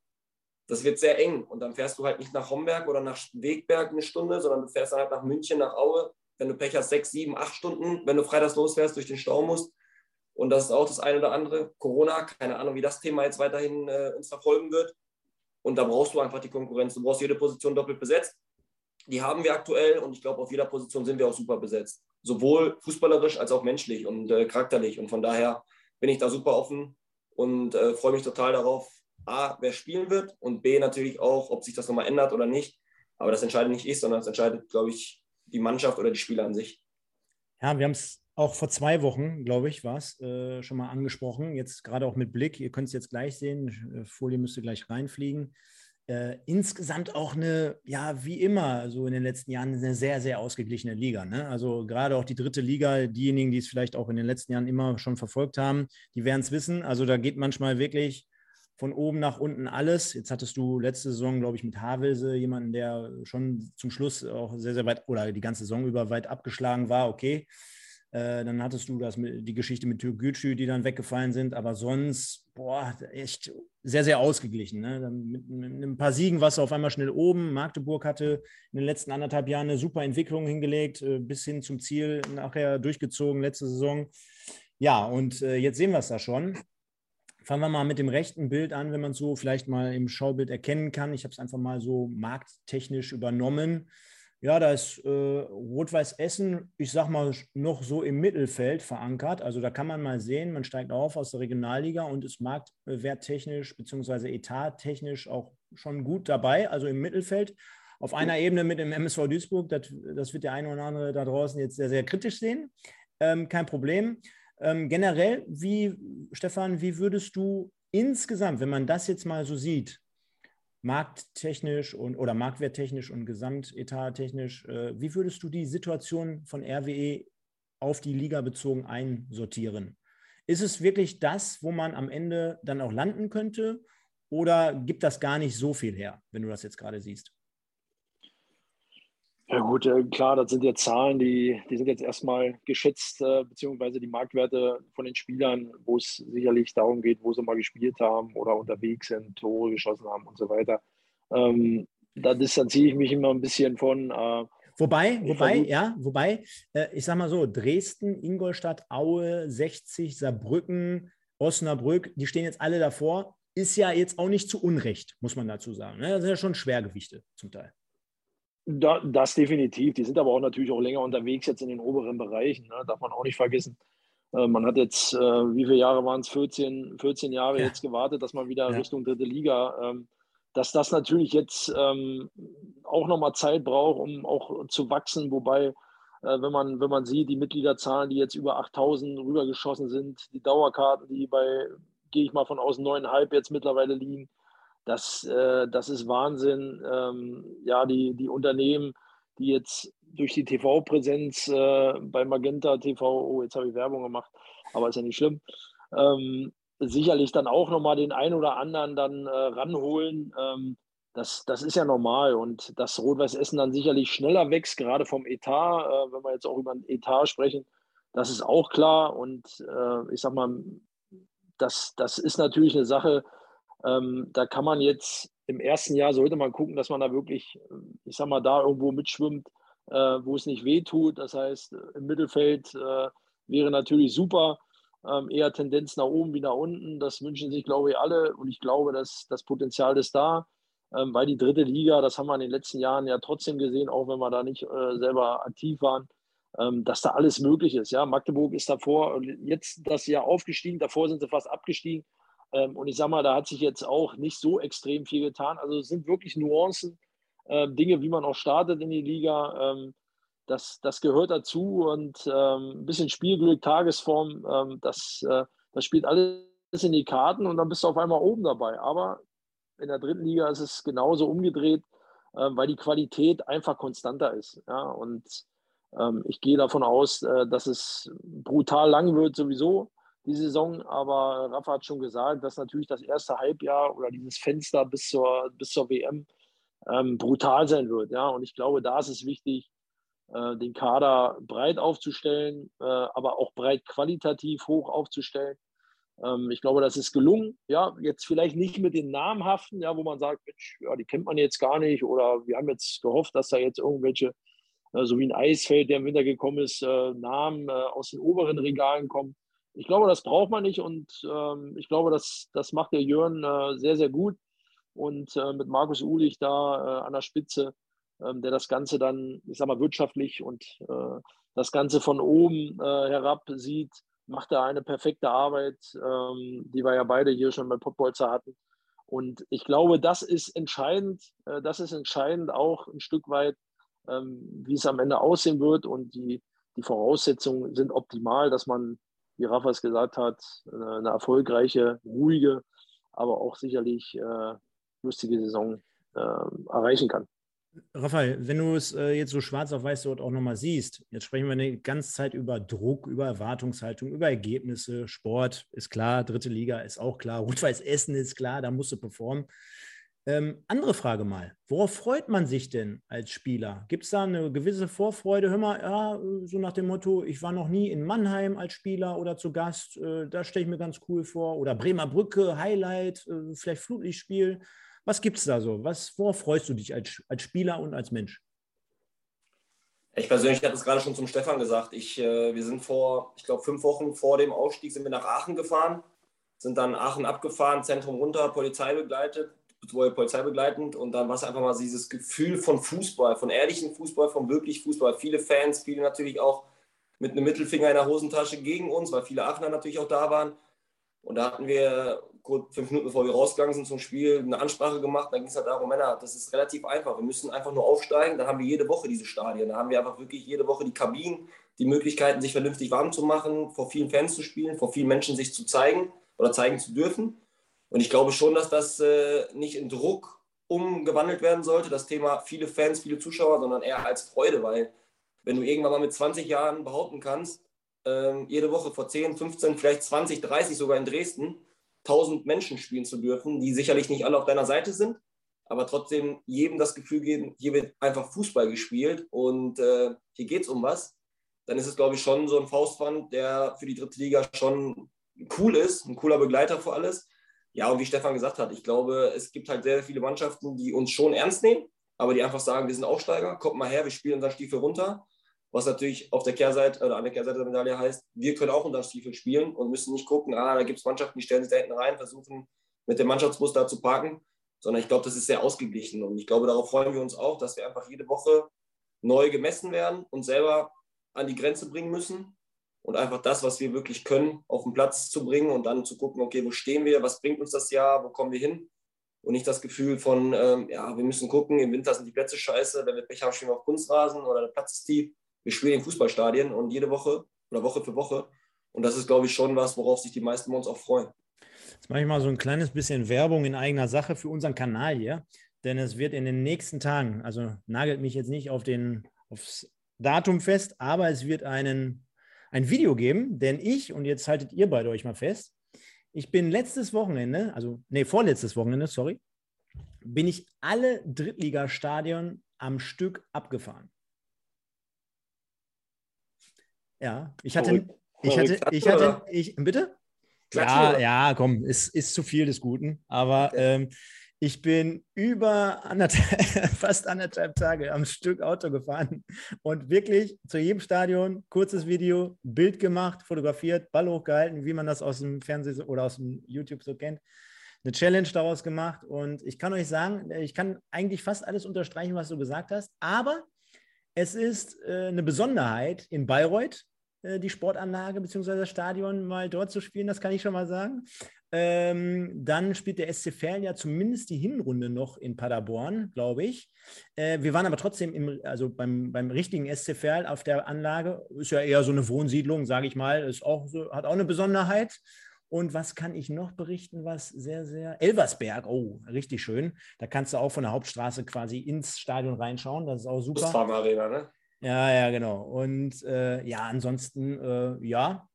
Das wird sehr eng. Und dann fährst du halt nicht nach Homberg oder nach Wegberg eine Stunde, sondern du fährst dann halt nach München, nach Aue. Wenn du Pech hast, sechs, sieben, acht Stunden, wenn du freitags losfährst, durch den Stau musst und das ist auch das eine oder andere. Corona, keine Ahnung, wie das Thema jetzt weiterhin äh, uns verfolgen wird. Und da brauchst du einfach die Konkurrenz. Du brauchst jede Position doppelt besetzt. Die haben wir aktuell und ich glaube, auf jeder Position sind wir auch super besetzt. Sowohl fußballerisch als auch menschlich und äh, charakterlich. Und von daher bin ich da super offen und äh, freue mich total darauf, A, wer spielen wird und B, natürlich auch, ob sich das nochmal ändert oder nicht. Aber das entscheidet nicht ich, sondern das entscheidet, glaube ich, die Mannschaft oder die Spieler an sich. Ja, wir haben es auch vor zwei Wochen, glaube ich, war es äh, schon mal angesprochen. Jetzt gerade auch mit Blick. Ihr könnt es jetzt gleich sehen. Äh, Folie müsste gleich reinfliegen. Äh, insgesamt auch eine, ja, wie immer, so in den letzten Jahren eine sehr, sehr ausgeglichene Liga. Ne? Also gerade auch die dritte Liga, diejenigen, die es vielleicht auch in den letzten Jahren immer schon verfolgt haben, die werden es wissen. Also da geht manchmal wirklich von oben nach unten alles. Jetzt hattest du letzte Saison, glaube ich, mit Havelse jemanden, der schon zum Schluss auch sehr, sehr weit oder die ganze Saison über weit abgeschlagen war. Okay. Äh, dann hattest du das die Geschichte mit Türkgücü, die dann weggefallen sind. Aber sonst, boah, echt sehr, sehr ausgeglichen. Ne? Mit, mit, ein paar Siegen warst du auf einmal schnell oben. Magdeburg hatte in den letzten anderthalb Jahren eine super Entwicklung hingelegt, äh, bis hin zum Ziel nachher durchgezogen, letzte Saison. Ja, und äh, jetzt sehen wir es da schon. Fangen wir mal mit dem rechten Bild an, wenn man es so vielleicht mal im Schaubild erkennen kann. Ich habe es einfach mal so markttechnisch übernommen. Ja, da ist äh, Rot-Weiß Essen, ich sag mal, noch so im Mittelfeld verankert. Also da kann man mal sehen, man steigt auf aus der Regionalliga und ist marktwerttechnisch bzw. etattechnisch auch schon gut dabei, also im Mittelfeld. Auf einer Ebene mit dem MSV Duisburg, das, das wird der eine oder andere da draußen jetzt sehr, sehr kritisch sehen. Ähm, kein Problem. Ähm, generell, wie, Stefan, wie würdest du insgesamt, wenn man das jetzt mal so sieht, markttechnisch und oder marktwerttechnisch und gesamtetattechnisch, äh, wie würdest du die Situation von RWE auf die Liga bezogen einsortieren? Ist es wirklich das, wo man am Ende dann auch landen könnte? Oder gibt das gar nicht so viel her, wenn du das jetzt gerade siehst? Ja gut, äh, klar, das sind ja Zahlen, die, die sind jetzt erstmal geschätzt, äh, beziehungsweise die Marktwerte von den Spielern, wo es sicherlich darum geht, wo sie mal gespielt haben oder unterwegs sind, Tore geschossen haben und so weiter. Ähm, da distanziere ich mich immer ein bisschen von. Äh, wobei, wobei, ja, wobei, äh, ich sag mal so, Dresden, Ingolstadt, Aue, 60, Saarbrücken, Osnabrück, die stehen jetzt alle davor. Ist ja jetzt auch nicht zu Unrecht, muss man dazu sagen. Ne? Das sind ja schon Schwergewichte zum Teil. Da, das definitiv. Die sind aber auch natürlich auch länger unterwegs jetzt in den oberen Bereichen. Ne? Darf man auch nicht vergessen. Äh, man hat jetzt, äh, wie viele Jahre waren es? 14, 14 Jahre ja. jetzt gewartet, dass man wieder ja. Richtung dritte Liga. Ähm, dass das natürlich jetzt ähm, auch nochmal Zeit braucht, um auch zu wachsen. Wobei, äh, wenn, man, wenn man sieht, die Mitgliederzahlen, die jetzt über 8000 rübergeschossen sind, die Dauerkarten, die bei, gehe ich mal von aus, neuneinhalb jetzt mittlerweile liegen, das, äh, das ist Wahnsinn. Ähm, ja, die, die Unternehmen, die jetzt durch die TV-Präsenz äh, bei Magenta TV, oh, jetzt habe ich Werbung gemacht, aber ist ja nicht schlimm, ähm, sicherlich dann auch nochmal den einen oder anderen dann äh, ranholen. Ähm, das, das ist ja normal und dass Rot-Weiß Essen dann sicherlich schneller wächst, gerade vom Etat, äh, wenn wir jetzt auch über ein Etat sprechen, das ist auch klar. Und äh, ich sag mal, das, das ist natürlich eine Sache, ähm, da kann man jetzt im ersten Jahr sollte man gucken, dass man da wirklich, ich sag mal, da irgendwo mitschwimmt, äh, wo es nicht weh tut. Das heißt, im Mittelfeld äh, wäre natürlich super. Ähm, eher Tendenz nach oben wie nach unten. Das wünschen sich, glaube ich, alle. Und ich glaube, dass das Potenzial ist da. Ähm, weil die dritte Liga, das haben wir in den letzten Jahren ja trotzdem gesehen, auch wenn wir da nicht äh, selber aktiv waren, ähm, dass da alles möglich ist. Ja, Magdeburg ist davor, jetzt das Jahr aufgestiegen, davor sind sie fast abgestiegen. Ähm, und ich sage mal, da hat sich jetzt auch nicht so extrem viel getan. Also es sind wirklich Nuancen, äh, Dinge, wie man auch startet in die Liga. Ähm, das, das gehört dazu und ähm, ein bisschen Spielglück, Tagesform, ähm, das, äh, das spielt alles in die Karten und dann bist du auf einmal oben dabei. Aber in der dritten Liga ist es genauso umgedreht, weil die Qualität einfach konstanter ist. Ja? Und ähm, ich gehe davon aus, äh, dass es brutal lang wird sowieso die Saison, aber Rafa hat schon gesagt, dass natürlich das erste Halbjahr oder dieses Fenster bis zur, bis zur WM ähm, brutal sein wird. Ja? Und ich glaube, da ist es wichtig, äh, den Kader breit aufzustellen, äh, aber auch breit qualitativ hoch aufzustellen. Ähm, ich glaube, das ist gelungen. Ja, jetzt vielleicht nicht mit den namhaften, ja, wo man sagt, Mensch, ja, die kennt man jetzt gar nicht oder wir haben jetzt gehofft, dass da jetzt irgendwelche, äh, so wie ein Eisfeld, der im Winter gekommen ist, äh, Namen äh, aus den oberen Regalen kommen. Ich glaube, das braucht man nicht und ähm, ich glaube, das, das macht der Jörn äh, sehr, sehr gut. Und äh, mit Markus Ulich da äh, an der Spitze, ähm, der das Ganze dann, ich sag mal, wirtschaftlich und äh, das Ganze von oben äh, herab sieht, macht er eine perfekte Arbeit, ähm, die wir ja beide hier schon bei Pottbolzer hatten. Und ich glaube, das ist entscheidend, äh, das ist entscheidend auch ein Stück weit, ähm, wie es am Ende aussehen wird. Und die, die Voraussetzungen sind optimal, dass man wie Rafa es gesagt hat, eine erfolgreiche, ruhige, aber auch sicherlich äh, lustige Saison äh, erreichen kann. Raphael, wenn du es äh, jetzt so schwarz auf weiß dort auch nochmal siehst, jetzt sprechen wir eine ganze Zeit über Druck, über Erwartungshaltung, über Ergebnisse, Sport ist klar, dritte Liga ist auch klar, <laughs> Rot-Weiß Essen ist klar, da musst du performen. Ähm, andere Frage mal, worauf freut man sich denn als Spieler? Gibt es da eine gewisse Vorfreude? Hör mal, ja, so nach dem Motto, ich war noch nie in Mannheim als Spieler oder zu Gast, äh, das stelle ich mir ganz cool vor. Oder Bremer Brücke, Highlight, äh, vielleicht Flutlichtspiel. Was gibt es da so? Was, worauf freust du dich als, als Spieler und als Mensch? Ich persönlich hatte es gerade schon zum Stefan gesagt. Ich, äh, wir sind vor, ich glaube, fünf Wochen vor dem Ausstieg sind wir nach Aachen gefahren, sind dann Aachen abgefahren, Zentrum runter, Polizei begleitet Polizei begleitend und dann war es einfach mal dieses Gefühl von Fußball, von ehrlichem Fußball, von wirklich Fußball. Viele Fans, viele natürlich auch mit einem Mittelfinger in der Hosentasche gegen uns, weil viele Aachener natürlich auch da waren. Und da hatten wir kurz fünf Minuten bevor wir rausgegangen sind zum Spiel eine Ansprache gemacht. Da ging es halt darum, Männer, das ist relativ einfach. Wir müssen einfach nur aufsteigen. Dann haben wir jede Woche diese Stadien. Da haben wir einfach wirklich jede Woche die Kabinen, die Möglichkeiten, sich vernünftig warm zu machen, vor vielen Fans zu spielen, vor vielen Menschen sich zu zeigen oder zeigen zu dürfen. Und ich glaube schon, dass das äh, nicht in Druck umgewandelt werden sollte, das Thema viele Fans, viele Zuschauer, sondern eher als Freude, weil wenn du irgendwann mal mit 20 Jahren behaupten kannst, ähm, jede Woche vor 10, 15, vielleicht 20, 30 sogar in Dresden 1000 Menschen spielen zu dürfen, die sicherlich nicht alle auf deiner Seite sind, aber trotzdem jedem das Gefühl geben, hier wird einfach Fußball gespielt und äh, hier geht es um was, dann ist es, glaube ich, schon so ein Faustpfand, der für die dritte Liga schon cool ist, ein cooler Begleiter für alles. Ja, und wie Stefan gesagt hat, ich glaube, es gibt halt sehr viele Mannschaften, die uns schon ernst nehmen, aber die einfach sagen, wir sind Aufsteiger, kommt mal her, wir spielen unseren Stiefel runter. Was natürlich auf der Kehrseite oder an der Kehrseite der Medaille heißt, wir können auch unseren Stiefel spielen und müssen nicht gucken, ah, da gibt es Mannschaften, die stellen sich da hinten rein, versuchen mit dem Mannschaftsbus da zu parken, sondern ich glaube, das ist sehr ausgeglichen und ich glaube, darauf freuen wir uns auch, dass wir einfach jede Woche neu gemessen werden und selber an die Grenze bringen müssen und einfach das, was wir wirklich können, auf den Platz zu bringen und dann zu gucken, okay, wo stehen wir, was bringt uns das Jahr, wo kommen wir hin und nicht das Gefühl von, ähm, ja, wir müssen gucken, im Winter sind die Plätze scheiße, wenn wir Pech haben, spielen wir auf Kunstrasen oder der Platz ist tief. Wir spielen in Fußballstadien und jede Woche oder Woche für Woche und das ist, glaube ich, schon was, worauf sich die meisten von uns auch freuen. Jetzt mache ich mal so ein kleines bisschen Werbung in eigener Sache für unseren Kanal hier, denn es wird in den nächsten Tagen, also nagelt mich jetzt nicht auf den, aufs Datum fest, aber es wird einen, ein Video geben, denn ich, und jetzt haltet ihr beide euch mal fest, ich bin letztes Wochenende, also, nee, vorletztes Wochenende, sorry, bin ich alle Drittligastadien am Stück abgefahren. Ja, ich hatte, ich hatte, ich hatte, ich, bitte? Ja, ja, komm, ist, ist zu viel des Guten, aber ähm, ich bin über anderthalb, <laughs> fast anderthalb Tage am Stück Auto gefahren und wirklich zu jedem Stadion kurzes Video, Bild gemacht, fotografiert, Ball hochgehalten, wie man das aus dem Fernsehen oder aus dem YouTube so kennt. Eine Challenge daraus gemacht und ich kann euch sagen, ich kann eigentlich fast alles unterstreichen, was du gesagt hast, aber es ist äh, eine Besonderheit in Bayreuth, äh, die Sportanlage bzw. das Stadion mal dort zu spielen, das kann ich schon mal sagen. Ähm, dann spielt der SC Verl ja zumindest die Hinrunde noch in Paderborn, glaube ich. Äh, wir waren aber trotzdem im, also beim, beim richtigen SC Verl auf der Anlage. Ist ja eher so eine Wohnsiedlung, sage ich mal. Ist auch so, hat auch eine Besonderheit. Und was kann ich noch berichten, was sehr, sehr. Elversberg, oh, richtig schön. Da kannst du auch von der Hauptstraße quasi ins Stadion reinschauen. Das ist auch super. Das Arena, ne? Ja, ja, genau. Und äh, ja, ansonsten, äh, ja,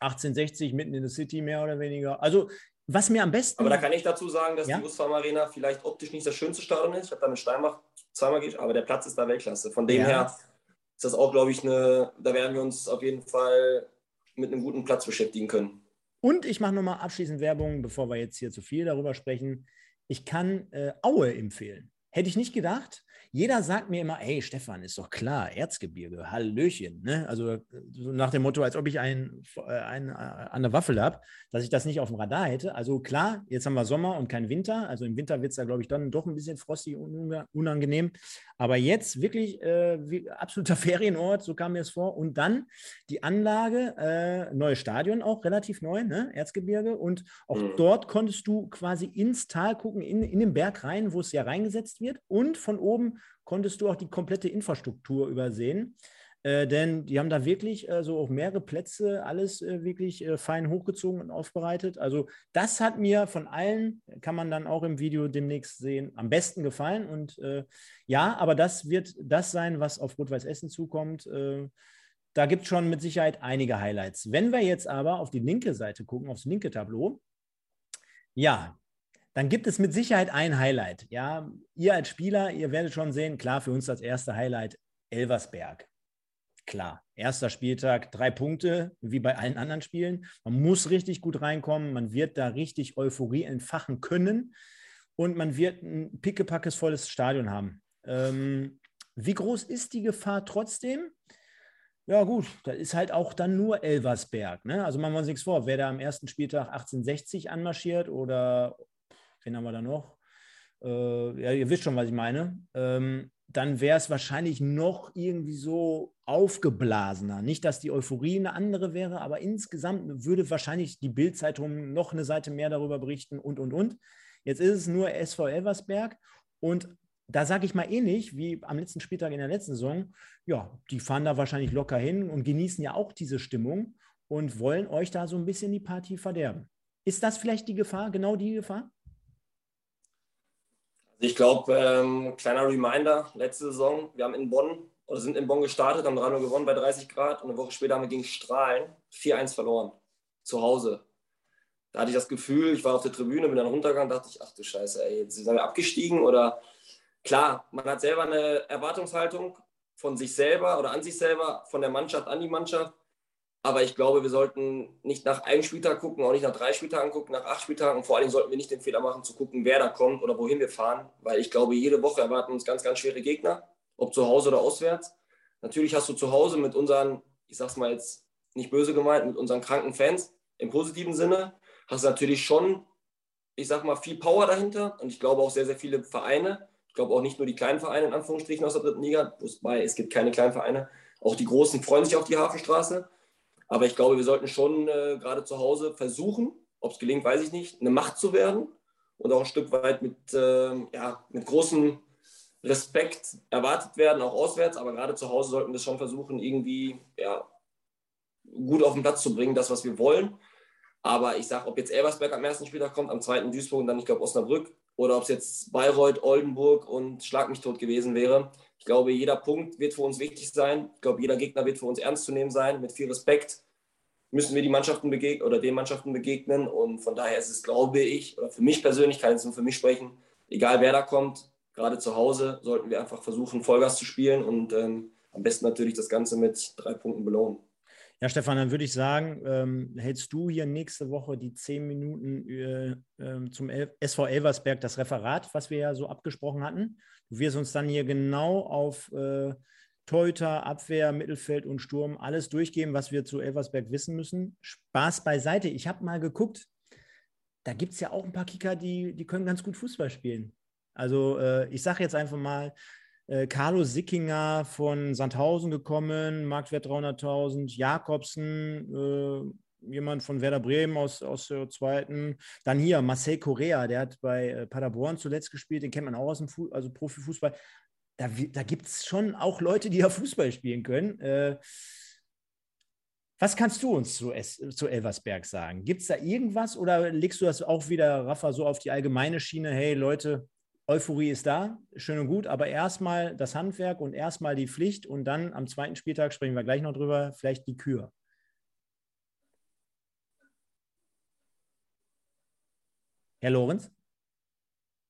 1860 mitten in der City mehr oder weniger. Also was mir am besten. Aber da kann ich dazu sagen, dass ja? die Gustavum Arena vielleicht optisch nicht das schönste Stadion ist. Ich habe da mit Steinbach zweimal geht, aber der Platz ist da Weltklasse. Von dem ja. her ist das auch, glaube ich, eine. Da werden wir uns auf jeden Fall mit einem guten Platz beschäftigen können. Und ich mache nochmal abschließend Werbung, bevor wir jetzt hier zu viel darüber sprechen. Ich kann äh, Aue empfehlen. Hätte ich nicht gedacht. Jeder sagt mir immer, hey Stefan, ist doch klar, Erzgebirge, Hallöchen. Ne? Also so nach dem Motto, als ob ich einen, äh, einen äh, der Waffel habe, dass ich das nicht auf dem Radar hätte. Also klar, jetzt haben wir Sommer und kein Winter. Also im Winter wird es da, glaube ich, dann doch ein bisschen frostig und unangenehm. Aber jetzt wirklich äh, absoluter <laughs> Ferienort, so kam mir es vor. Und dann die Anlage, äh, neues Stadion auch, relativ neu, ne? Erzgebirge. Und auch mhm. dort konntest du quasi ins Tal gucken, in, in den Berg rein, wo es ja reingesetzt wird. Und von oben konntest du auch die komplette Infrastruktur übersehen. Äh, denn die haben da wirklich äh, so auch mehrere Plätze, alles äh, wirklich äh, fein hochgezogen und aufbereitet. Also das hat mir von allen, kann man dann auch im Video demnächst sehen, am besten gefallen. Und äh, ja, aber das wird das sein, was auf Rot-Weiß Essen zukommt. Äh, da gibt es schon mit Sicherheit einige Highlights. Wenn wir jetzt aber auf die linke Seite gucken, aufs linke Tableau, ja, dann gibt es mit Sicherheit ein Highlight. Ja, ihr als Spieler, ihr werdet schon sehen, klar, für uns das erste Highlight Elversberg. Klar, erster Spieltag, drei Punkte, wie bei allen anderen Spielen. Man muss richtig gut reinkommen, man wird da richtig Euphorie entfachen können und man wird ein pickepackes volles Stadion haben. Ähm, wie groß ist die Gefahr trotzdem? Ja, gut, da ist halt auch dann nur Elversberg. Ne? Also machen wir uns nichts vor, wer da am ersten Spieltag 1860 anmarschiert oder wen haben wir da noch? Äh, ja, ihr wisst schon, was ich meine. Ähm, dann wäre es wahrscheinlich noch irgendwie so aufgeblasener. Nicht, dass die Euphorie eine andere wäre, aber insgesamt würde wahrscheinlich die Bildzeitung noch eine Seite mehr darüber berichten und, und, und. Jetzt ist es nur SV Elversberg und da sage ich mal ähnlich wie am letzten Spieltag in der letzten Saison. Ja, die fahren da wahrscheinlich locker hin und genießen ja auch diese Stimmung und wollen euch da so ein bisschen die Party verderben. Ist das vielleicht die Gefahr, genau die Gefahr? Ich glaube, ähm, kleiner Reminder, letzte Saison, wir haben in Bonn oder sind in Bonn gestartet, haben 3-0 gewonnen bei 30 Grad und eine Woche später haben wir gegen Strahlen 4-1 verloren. Zu Hause. Da hatte ich das Gefühl, ich war auf der Tribüne, bin dann runtergegangen, dachte ich, ach du Scheiße, ey, jetzt sind wir abgestiegen oder klar, man hat selber eine Erwartungshaltung von sich selber oder an sich selber, von der Mannschaft an die Mannschaft. Aber ich glaube, wir sollten nicht nach einem Spieltag gucken, auch nicht nach drei Spieltagen gucken, nach acht Spieltagen. Und vor allem sollten wir nicht den Fehler machen, zu gucken, wer da kommt oder wohin wir fahren. Weil ich glaube, jede Woche erwarten uns ganz, ganz schwere Gegner, ob zu Hause oder auswärts. Natürlich hast du zu Hause mit unseren, ich sag's mal jetzt nicht böse gemeint, mit unseren kranken Fans im positiven Sinne, hast du natürlich schon, ich sag mal, viel Power dahinter. Und ich glaube auch sehr, sehr viele Vereine. Ich glaube auch nicht nur die kleinen Vereine in Anführungsstrichen aus der dritten Liga, wobei es gibt keine kleinen Vereine. Auch die großen freuen sich auf die Hafenstraße. Aber ich glaube, wir sollten schon äh, gerade zu Hause versuchen, ob es gelingt, weiß ich nicht, eine Macht zu werden und auch ein Stück weit mit, äh, ja, mit großem Respekt erwartet werden, auch auswärts. Aber gerade zu Hause sollten wir schon versuchen, irgendwie ja, gut auf den Platz zu bringen, das, was wir wollen. Aber ich sage, ob jetzt Elversberg am ersten Spieltag kommt, am zweiten Duisburg und dann, ich glaube, Osnabrück, oder ob es jetzt Bayreuth, Oldenburg und Schlag mich tot gewesen wäre. Ich glaube, jeder Punkt wird für uns wichtig sein. Ich glaube, jeder Gegner wird für uns ernst zu nehmen sein. Mit viel Respekt müssen wir die Mannschaften begegnen oder den Mannschaften begegnen. Und von daher ist es, glaube ich, oder für mich persönlich, kann ich nur für mich sprechen, egal wer da kommt, gerade zu Hause sollten wir einfach versuchen, Vollgas zu spielen und ähm, am besten natürlich das Ganze mit drei Punkten belohnen. Ja, Stefan, dann würde ich sagen, ähm, hältst du hier nächste Woche die zehn Minuten äh, äh, zum El SV Elversberg das Referat, was wir ja so abgesprochen hatten. Du wirst uns dann hier genau auf äh, Torhüter, Abwehr, Mittelfeld und Sturm alles durchgeben, was wir zu Elversberg wissen müssen. Spaß beiseite. Ich habe mal geguckt, da gibt es ja auch ein paar Kicker, die, die können ganz gut Fußball spielen. Also äh, ich sage jetzt einfach mal, äh, Carlos Sickinger von Sandhausen gekommen, Marktwert 300.000, Jakobsen, äh, jemand von Werder Bremen aus, aus der zweiten. Dann hier Marcel Correa, der hat bei äh, Paderborn zuletzt gespielt, den kennt man auch aus dem Fu also Profifußball. Da, da gibt es schon auch Leute, die ja Fußball spielen können. Äh, was kannst du uns zu, zu Elversberg sagen? Gibt es da irgendwas oder legst du das auch wieder, Rafa, so auf die allgemeine Schiene? Hey Leute, Euphorie ist da, schön und gut, aber erstmal das Handwerk und erstmal die Pflicht und dann am zweiten Spieltag sprechen wir gleich noch drüber, vielleicht die Kür. Herr Lorenz?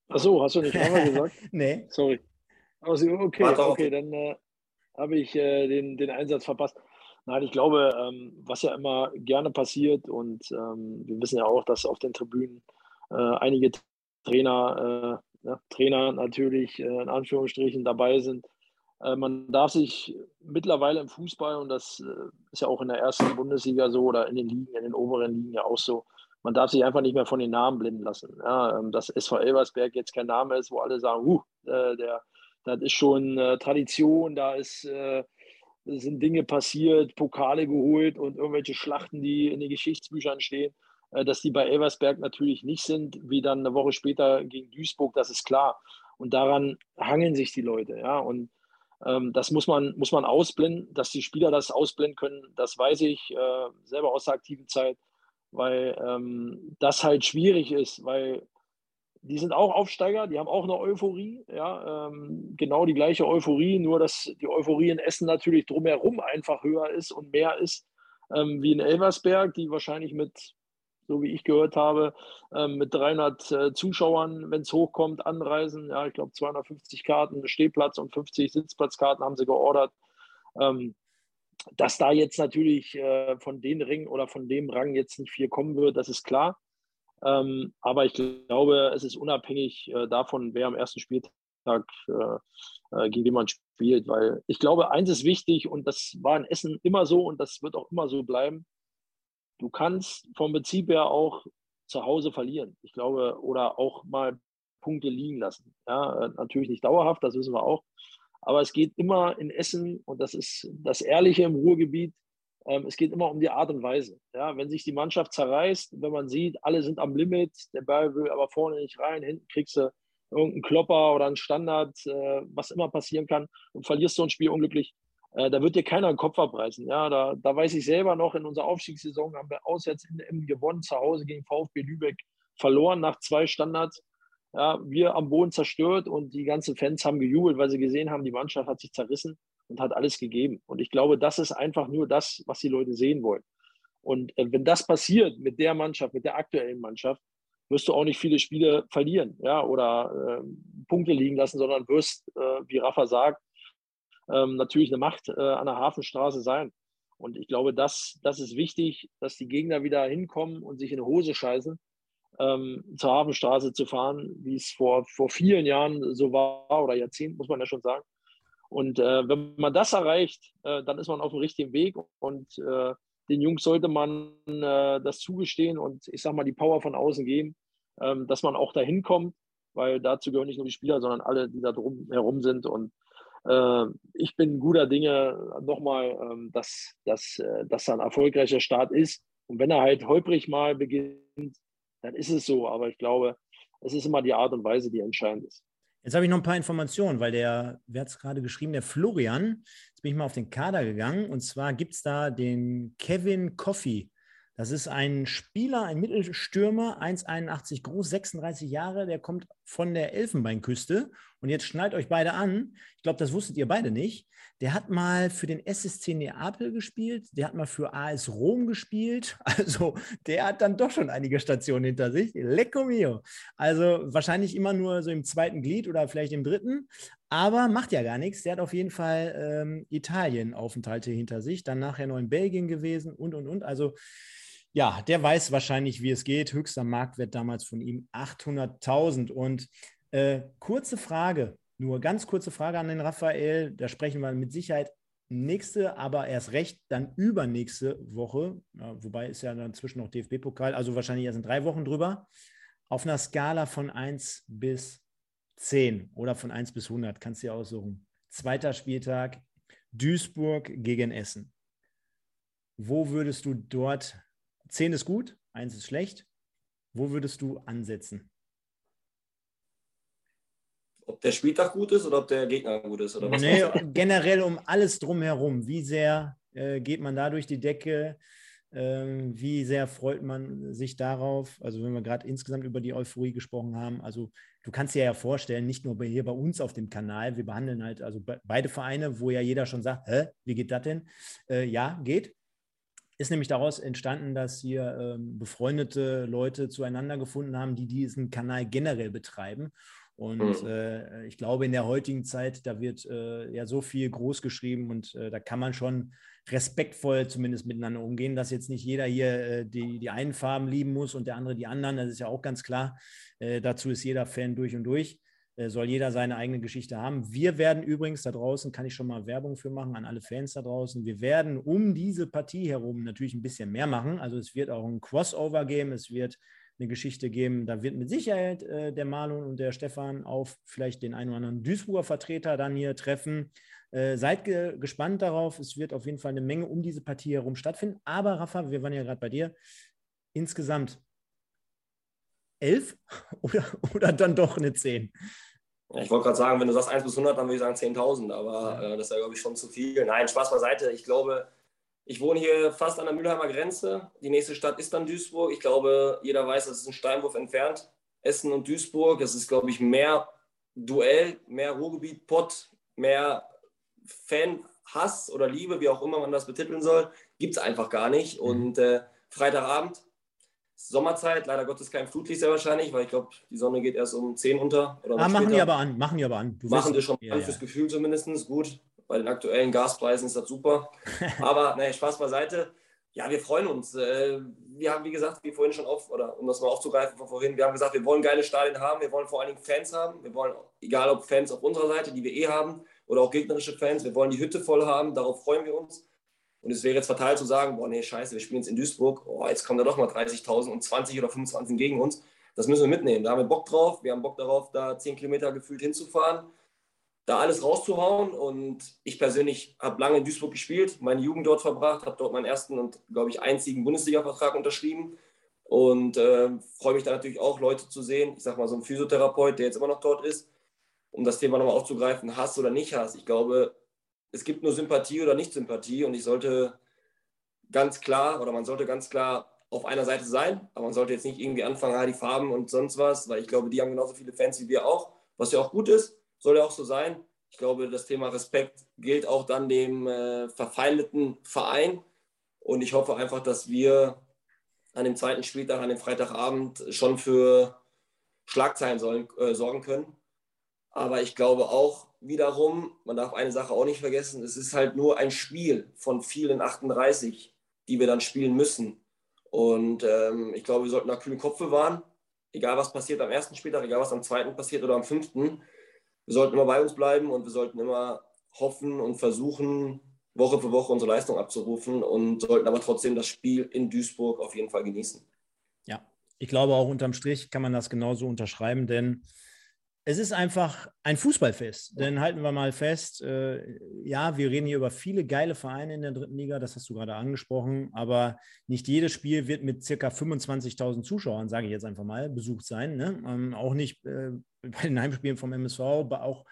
Achso, hast du nicht einmal gesagt? <laughs> nee. Sorry. Also, okay, okay, dann äh, habe ich äh, den, den Einsatz verpasst. Nein, ich glaube, ähm, was ja immer gerne passiert und ähm, wir wissen ja auch, dass auf den Tribünen äh, einige Trainer äh, ja, Trainer natürlich äh, in Anführungsstrichen dabei sind. Äh, man darf sich mittlerweile im Fußball, und das äh, ist ja auch in der ersten Bundesliga so oder in den Ligen, in den oberen Ligen ja auch so, man darf sich einfach nicht mehr von den Namen blenden lassen. Ja, ähm, dass SV Elversberg jetzt kein Name ist, wo alle sagen, huh, äh, der, das ist schon äh, Tradition, da ist, äh, sind Dinge passiert, Pokale geholt und irgendwelche Schlachten, die in den Geschichtsbüchern stehen. Dass die bei Elversberg natürlich nicht sind, wie dann eine Woche später gegen Duisburg, das ist klar. Und daran hangeln sich die Leute, ja. Und ähm, das muss man, muss man ausblenden, dass die Spieler das ausblenden können, das weiß ich selber aus der aktiven Zeit, weil ähm, das halt schwierig ist, weil die sind auch Aufsteiger, die haben auch eine Euphorie, ja, ähm, genau die gleiche Euphorie, nur dass die Euphorie in Essen natürlich drumherum einfach höher ist und mehr ist ähm, wie in Elversberg, die wahrscheinlich mit so wie ich gehört habe, ähm, mit 300 äh, Zuschauern, wenn es hochkommt, anreisen. Ja, ich glaube 250 Karten Stehplatz und 50 Sitzplatzkarten haben sie geordert. Ähm, dass da jetzt natürlich äh, von den Ringen oder von dem Rang jetzt nicht viel kommen wird, das ist klar. Ähm, aber ich glaube, es ist unabhängig äh, davon, wer am ersten Spieltag gegen wen man spielt, weil ich glaube, eins ist wichtig und das war in Essen immer so und das wird auch immer so bleiben du kannst vom Prinzip her auch zu Hause verlieren. Ich glaube, oder auch mal Punkte liegen lassen. Ja, natürlich nicht dauerhaft, das wissen wir auch. Aber es geht immer in Essen, und das ist das Ehrliche im Ruhrgebiet, ähm, es geht immer um die Art und Weise. Ja, wenn sich die Mannschaft zerreißt, wenn man sieht, alle sind am Limit, der Ball will aber vorne nicht rein, hinten kriegst du irgendeinen Klopper oder einen Standard, äh, was immer passieren kann und verlierst so ein Spiel unglücklich, äh, da wird dir keiner den Kopf abreißen. Ja, da, da weiß ich selber noch, in unserer Aufstiegssaison haben wir auswärts in M gewonnen, zu Hause gegen VfB Lübeck verloren nach zwei Standards. Ja, wir am Boden zerstört und die ganzen Fans haben gejubelt, weil sie gesehen haben, die Mannschaft hat sich zerrissen und hat alles gegeben. Und ich glaube, das ist einfach nur das, was die Leute sehen wollen. Und äh, wenn das passiert mit der Mannschaft, mit der aktuellen Mannschaft, wirst du auch nicht viele Spiele verlieren ja, oder äh, Punkte liegen lassen, sondern wirst, äh, wie Rafa sagt, ähm, natürlich eine Macht äh, an der Hafenstraße sein. Und ich glaube, das, das ist wichtig, dass die Gegner wieder hinkommen und sich in die Hose scheißen, ähm, zur Hafenstraße zu fahren, wie es vor, vor vielen Jahren so war oder Jahrzehnten, muss man ja schon sagen. Und äh, wenn man das erreicht, äh, dann ist man auf dem richtigen Weg und äh, den Jungs sollte man äh, das zugestehen und ich sag mal die Power von außen geben, ähm, dass man auch dahin kommt, weil dazu gehören nicht nur die Spieler, sondern alle, die da drum herum sind. Und äh, ich bin guter Dinge nochmal, ähm, dass, dass, äh, ein erfolgreicher Start ist. Und wenn er halt holprig mal beginnt, dann ist es so. Aber ich glaube, es ist immer die Art und Weise, die entscheidend ist. Jetzt habe ich noch ein paar Informationen, weil der, wer hat es gerade geschrieben, der Florian, jetzt bin ich mal auf den Kader gegangen und zwar gibt es da den Kevin Coffey. Das ist ein Spieler, ein Mittelstürmer, 1,81 groß, 36 Jahre, der kommt von der Elfenbeinküste. Und jetzt schnallt euch beide an. Ich glaube, das wusstet ihr beide nicht. Der hat mal für den SSC Neapel gespielt, der hat mal für AS Rom gespielt. <laughs> Also der hat dann doch schon einige Stationen hinter sich. Lecco mio. Also wahrscheinlich immer nur so im zweiten Glied oder vielleicht im dritten. Aber macht ja gar nichts. Der hat auf jeden Fall ähm, Italien-Aufenthalte hinter sich, dann nachher noch in Belgien gewesen und, und, und. Also ja, der weiß wahrscheinlich, wie es geht. Höchster Marktwert damals von ihm 800.000. Und äh, kurze Frage, nur ganz kurze Frage an den Raphael. Da sprechen wir mit Sicherheit nächste, aber erst recht dann übernächste Woche. Ja, wobei ist ja dann zwischen noch DFB-Pokal, also wahrscheinlich erst in drei Wochen drüber. Auf einer Skala von 1 bis 10 oder von 1 bis 100, kannst du dir aussuchen. Zweiter Spieltag, Duisburg gegen Essen. Wo würdest du dort 10 ist gut, 1 ist schlecht. Wo würdest du ansetzen? Ob der Spieltag gut ist oder ob der Gegner gut ist? Oder was nee, generell um alles drumherum. Wie sehr äh, geht man da durch die Decke? Ähm, wie sehr freut man sich darauf? Also, wenn wir gerade insgesamt über die Euphorie gesprochen haben, also du kannst dir ja vorstellen, nicht nur bei, hier bei uns auf dem Kanal, wir behandeln halt also be beide Vereine, wo ja jeder schon sagt, hä, wie geht das denn? Äh, ja, geht ist nämlich daraus entstanden, dass hier ähm, befreundete Leute zueinander gefunden haben, die diesen Kanal generell betreiben. Und mhm. äh, ich glaube, in der heutigen Zeit, da wird äh, ja so viel groß geschrieben und äh, da kann man schon respektvoll zumindest miteinander umgehen, dass jetzt nicht jeder hier äh, die, die einen Farben lieben muss und der andere die anderen. Das ist ja auch ganz klar. Äh, dazu ist jeder Fan durch und durch. Äh, soll jeder seine eigene Geschichte haben. Wir werden übrigens da draußen, kann ich schon mal Werbung für machen an alle Fans da draußen, wir werden um diese Partie herum natürlich ein bisschen mehr machen. Also es wird auch ein Crossover geben, es wird eine Geschichte geben. Da wird mit Sicherheit äh, der Marlon und der Stefan auf vielleicht den einen oder anderen Duisburger Vertreter dann hier treffen. Äh, seid ge gespannt darauf. Es wird auf jeden Fall eine Menge um diese Partie herum stattfinden. Aber Rafa, wir waren ja gerade bei dir. Insgesamt elf <laughs> oder, oder dann doch eine zehn? Ich wollte gerade sagen, wenn du sagst 1 bis 100, dann würde ich sagen 10.000, aber äh, das ist ja, glaube ich, schon zu viel. Nein, Spaß beiseite. Ich glaube, ich wohne hier fast an der Mülheimer Grenze. Die nächste Stadt ist dann Duisburg. Ich glaube, jeder weiß, das ist ein Steinwurf entfernt. Essen und Duisburg. Es ist, glaube ich, mehr Duell, mehr Ruhrgebiet, Pott, mehr Fan-Hass oder Liebe, wie auch immer man das betiteln soll, gibt es einfach gar nicht. Mhm. Und äh, Freitagabend, Sommerzeit, leider Gottes kein Flutlicht sehr wahrscheinlich, weil ich glaube, die Sonne geht erst um 10 unter. Oder ah, machen die aber an, machen die aber an. Du machen die schon ja, an, fürs ja. Gefühl zumindest. Gut, bei den aktuellen Gaspreisen ist das super. <laughs> aber naja, Spaß beiseite. Ja, wir freuen uns. Äh, wir haben, wie gesagt, wie vorhin schon auf, oder um das mal aufzugreifen von vorhin, wir haben gesagt, wir wollen geile Stadien haben, wir wollen vor allen Dingen Fans haben. Wir wollen, egal ob Fans auf unserer Seite, die wir eh haben, oder auch gegnerische Fans, wir wollen die Hütte voll haben, darauf freuen wir uns. Und es wäre jetzt fatal zu sagen, boah, nee, scheiße, wir spielen jetzt in Duisburg, oh, jetzt kommen da doch mal 30.000 und 20 oder 25 gegen uns. Das müssen wir mitnehmen. Da haben wir Bock drauf. Wir haben Bock darauf, da 10 Kilometer gefühlt hinzufahren, da alles rauszuhauen. Und ich persönlich habe lange in Duisburg gespielt, meine Jugend dort verbracht, habe dort meinen ersten und, glaube ich, einzigen Bundesliga-Vertrag unterschrieben. Und äh, freue mich da natürlich auch, Leute zu sehen. Ich sage mal, so ein Physiotherapeut, der jetzt immer noch dort ist, um das Thema nochmal aufzugreifen, Hass oder nicht Hass. Ich glaube, es gibt nur Sympathie oder Nicht-Sympathie und ich sollte ganz klar oder man sollte ganz klar auf einer Seite sein, aber man sollte jetzt nicht irgendwie anfangen, ah, die Farben und sonst was, weil ich glaube, die haben genauso viele Fans wie wir auch, was ja auch gut ist, soll ja auch so sein. Ich glaube, das Thema Respekt gilt auch dann dem äh, verfeindeten Verein und ich hoffe einfach, dass wir an dem zweiten Spieltag, an dem Freitagabend schon für Schlagzeilen sollen, äh, sorgen können. Aber ich glaube auch wiederum, man darf eine Sache auch nicht vergessen, es ist halt nur ein Spiel von vielen 38, die wir dann spielen müssen. Und ähm, ich glaube, wir sollten da kühlen Kopf bewahren, egal was passiert am ersten Spieltag, egal was am zweiten passiert oder am fünften. Wir sollten immer bei uns bleiben und wir sollten immer hoffen und versuchen, Woche für Woche unsere Leistung abzurufen und sollten aber trotzdem das Spiel in Duisburg auf jeden Fall genießen. Ja, ich glaube auch unterm Strich kann man das genauso unterschreiben, denn es ist einfach ein Fußballfest. Denn halten wir mal fest, äh, ja, wir reden hier über viele geile Vereine in der dritten Liga, das hast du gerade angesprochen, aber nicht jedes Spiel wird mit circa 25.000 Zuschauern, sage ich jetzt einfach mal, besucht sein. Ne? Ähm, auch nicht äh, bei den Heimspielen vom MSV, auch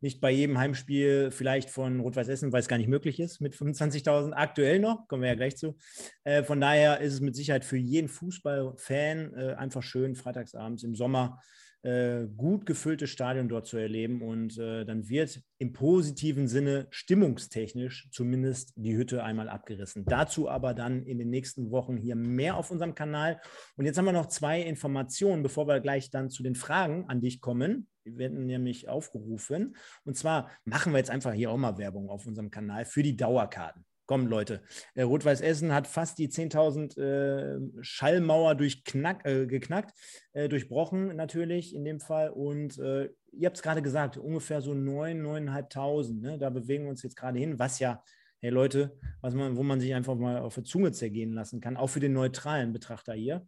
nicht bei jedem Heimspiel vielleicht von Rot-Weiß Essen, weil es gar nicht möglich ist mit 25.000 aktuell noch, kommen wir ja gleich zu. Äh, von daher ist es mit Sicherheit für jeden Fußballfan äh, einfach schön, freitagsabends im Sommer äh, gut gefülltes Stadion dort zu erleben. Und äh, dann wird im positiven Sinne stimmungstechnisch zumindest die Hütte einmal abgerissen. Dazu aber dann in den nächsten Wochen hier mehr auf unserem Kanal. Und jetzt haben wir noch zwei Informationen, bevor wir gleich dann zu den Fragen an dich kommen. Die werden nämlich aufgerufen. Und zwar machen wir jetzt einfach hier auch mal Werbung auf unserem Kanal für die Dauerkarten. Komm, Leute. Äh, Rot-Weiß Essen hat fast die 10.000 äh, Schallmauer äh, geknackt, äh, durchbrochen natürlich in dem Fall. Und äh, ihr habt es gerade gesagt, ungefähr so 9.000, 9.500. Ne? Da bewegen wir uns jetzt gerade hin, was ja, hey Leute, was man, wo man sich einfach mal auf der Zunge zergehen lassen kann, auch für den neutralen Betrachter hier.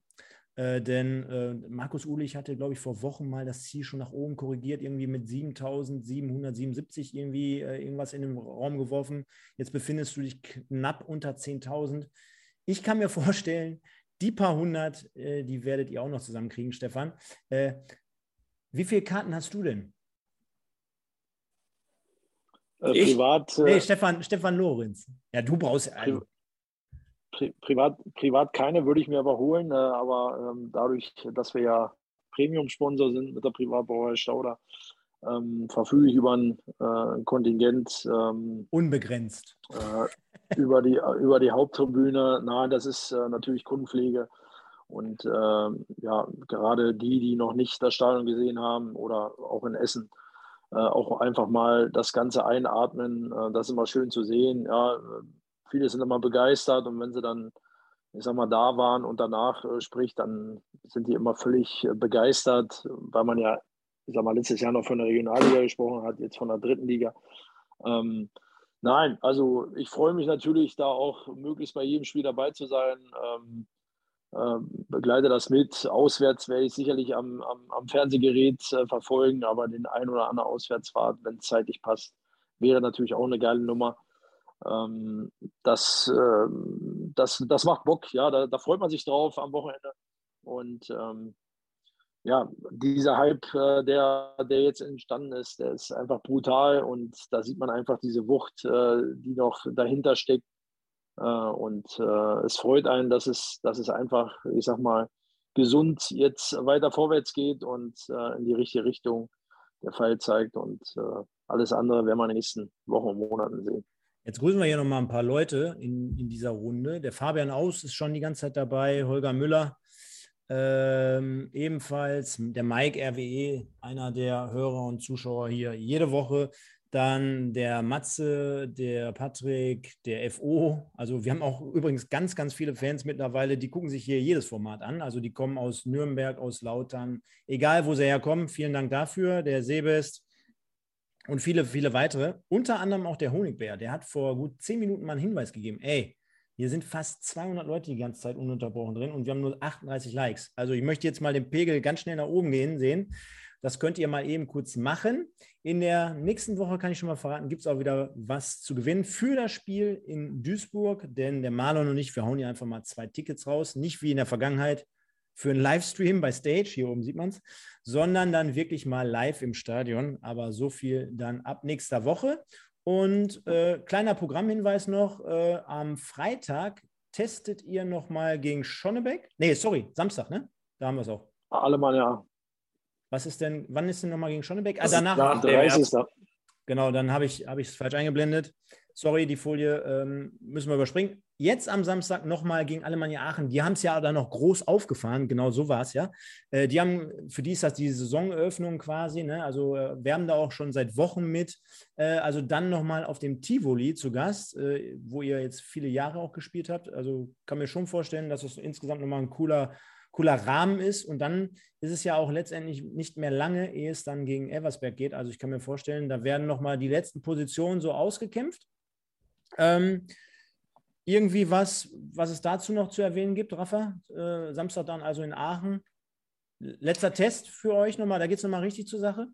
Äh, denn äh, Markus Ulich hatte, glaube ich, vor Wochen mal das Ziel schon nach oben korrigiert, irgendwie mit 7777 irgendwie äh, irgendwas in den Raum geworfen. Jetzt befindest du dich knapp unter 10.000. Ich kann mir <laughs> vorstellen, die paar hundert, äh, die werdet ihr auch noch zusammenkriegen, Stefan. Äh, wie viele Karten hast du denn? privat. nee, Stefan, Stefan Lorenz. Ja, du brauchst. Also, Pri privat, privat keine würde ich mir aber holen, äh, aber ähm, dadurch, dass wir ja Premium-Sponsor sind mit der Privatbrauerei Stauder, ähm, verfüge ich über ein äh, Kontingent. Ähm, Unbegrenzt. Äh, über, die, über die Haupttribüne. Nein, das ist äh, natürlich Kundenpflege. Und ähm, ja, gerade die, die noch nicht das Stadion gesehen haben oder auch in Essen, äh, auch einfach mal das Ganze einatmen. Äh, das ist immer schön zu sehen. Ja, viele sind immer begeistert und wenn sie dann, ich sag mal, da waren und danach äh, spricht, dann sind die immer völlig äh, begeistert, weil man ja, ich sag mal, letztes Jahr noch von der Regionalliga gesprochen hat, jetzt von der dritten Liga. Ähm, nein, also ich freue mich natürlich, da auch möglichst bei jedem Spiel dabei zu sein. Ähm, ähm, begleite das mit. Auswärts werde ich sicherlich am, am, am Fernsehgerät äh, verfolgen, aber den ein oder anderen Auswärtsfahrt, wenn es zeitlich passt, wäre natürlich auch eine geile Nummer ähm, das, äh, das, das macht Bock, ja, da, da, freut man sich drauf am Wochenende. Und ähm, ja, dieser Hype, äh, der, der jetzt entstanden ist, der ist einfach brutal und da sieht man einfach diese Wucht, äh, die noch dahinter steckt. Äh, und äh, es freut einen, dass es, dass es einfach, ich sag mal, gesund jetzt weiter vorwärts geht und äh, in die richtige Richtung der Fall zeigt. Und alles andere werden wir in den nächsten Wochen und Monaten sehen. Jetzt grüßen wir hier nochmal ein paar Leute in, in dieser Runde. Der Fabian Aus ist schon die ganze Zeit dabei, Holger Müller ähm, ebenfalls, der Mike RWE, einer der Hörer und Zuschauer hier jede Woche. Dann der Matze, der Patrick, der FO. Also wir haben auch übrigens ganz, ganz viele Fans mittlerweile, die gucken sich hier jedes Format an. Also die kommen aus Nürnberg, aus Lautern, egal wo sie herkommen. Vielen Dank dafür. Der Sebest, und viele, viele weitere. Unter anderem auch der Honigbär. Der hat vor gut zehn Minuten mal einen Hinweis gegeben. Ey, hier sind fast 200 Leute die ganze Zeit ununterbrochen drin und wir haben nur 38 Likes. Also ich möchte jetzt mal den Pegel ganz schnell nach oben gehen sehen. Das könnt ihr mal eben kurz machen. In der nächsten Woche kann ich schon mal verraten, gibt es auch wieder was zu gewinnen für das Spiel in Duisburg. Denn der Marlon und ich, wir hauen hier einfach mal zwei Tickets raus. Nicht wie in der Vergangenheit für einen Livestream bei Stage, hier oben sieht man es, sondern dann wirklich mal live im Stadion. Aber so viel dann ab nächster Woche. Und äh, kleiner Programmhinweis noch, äh, am Freitag testet ihr nochmal gegen Schonnebeck? Nee, sorry, Samstag, ne? Da haben wir es auch. Allemann, ja. Was ist denn, wann ist denn nochmal gegen Schonnebeck? Ah, danach. Nach 30. Genau, dann habe ich es hab falsch eingeblendet. Sorry, die Folie ähm, müssen wir überspringen. Jetzt am Samstag nochmal gegen Alemannia Aachen. Die haben es ja dann noch groß aufgefahren, genau so war es ja. Äh, die haben, für die ist das die Saisoneröffnung quasi, ne? also äh, wir haben da auch schon seit Wochen mit. Äh, also dann nochmal auf dem Tivoli zu Gast, äh, wo ihr jetzt viele Jahre auch gespielt habt. Also kann mir schon vorstellen, dass es insgesamt nochmal ein cooler cooler Rahmen ist. Und dann ist es ja auch letztendlich nicht mehr lange, ehe es dann gegen Eversberg geht. Also ich kann mir vorstellen, da werden nochmal die letzten Positionen so ausgekämpft. Ähm, irgendwie was, was es dazu noch zu erwähnen gibt, Rafa? Äh, Samstag dann also in Aachen. Letzter Test für euch nochmal, da geht es nochmal richtig zur Sache.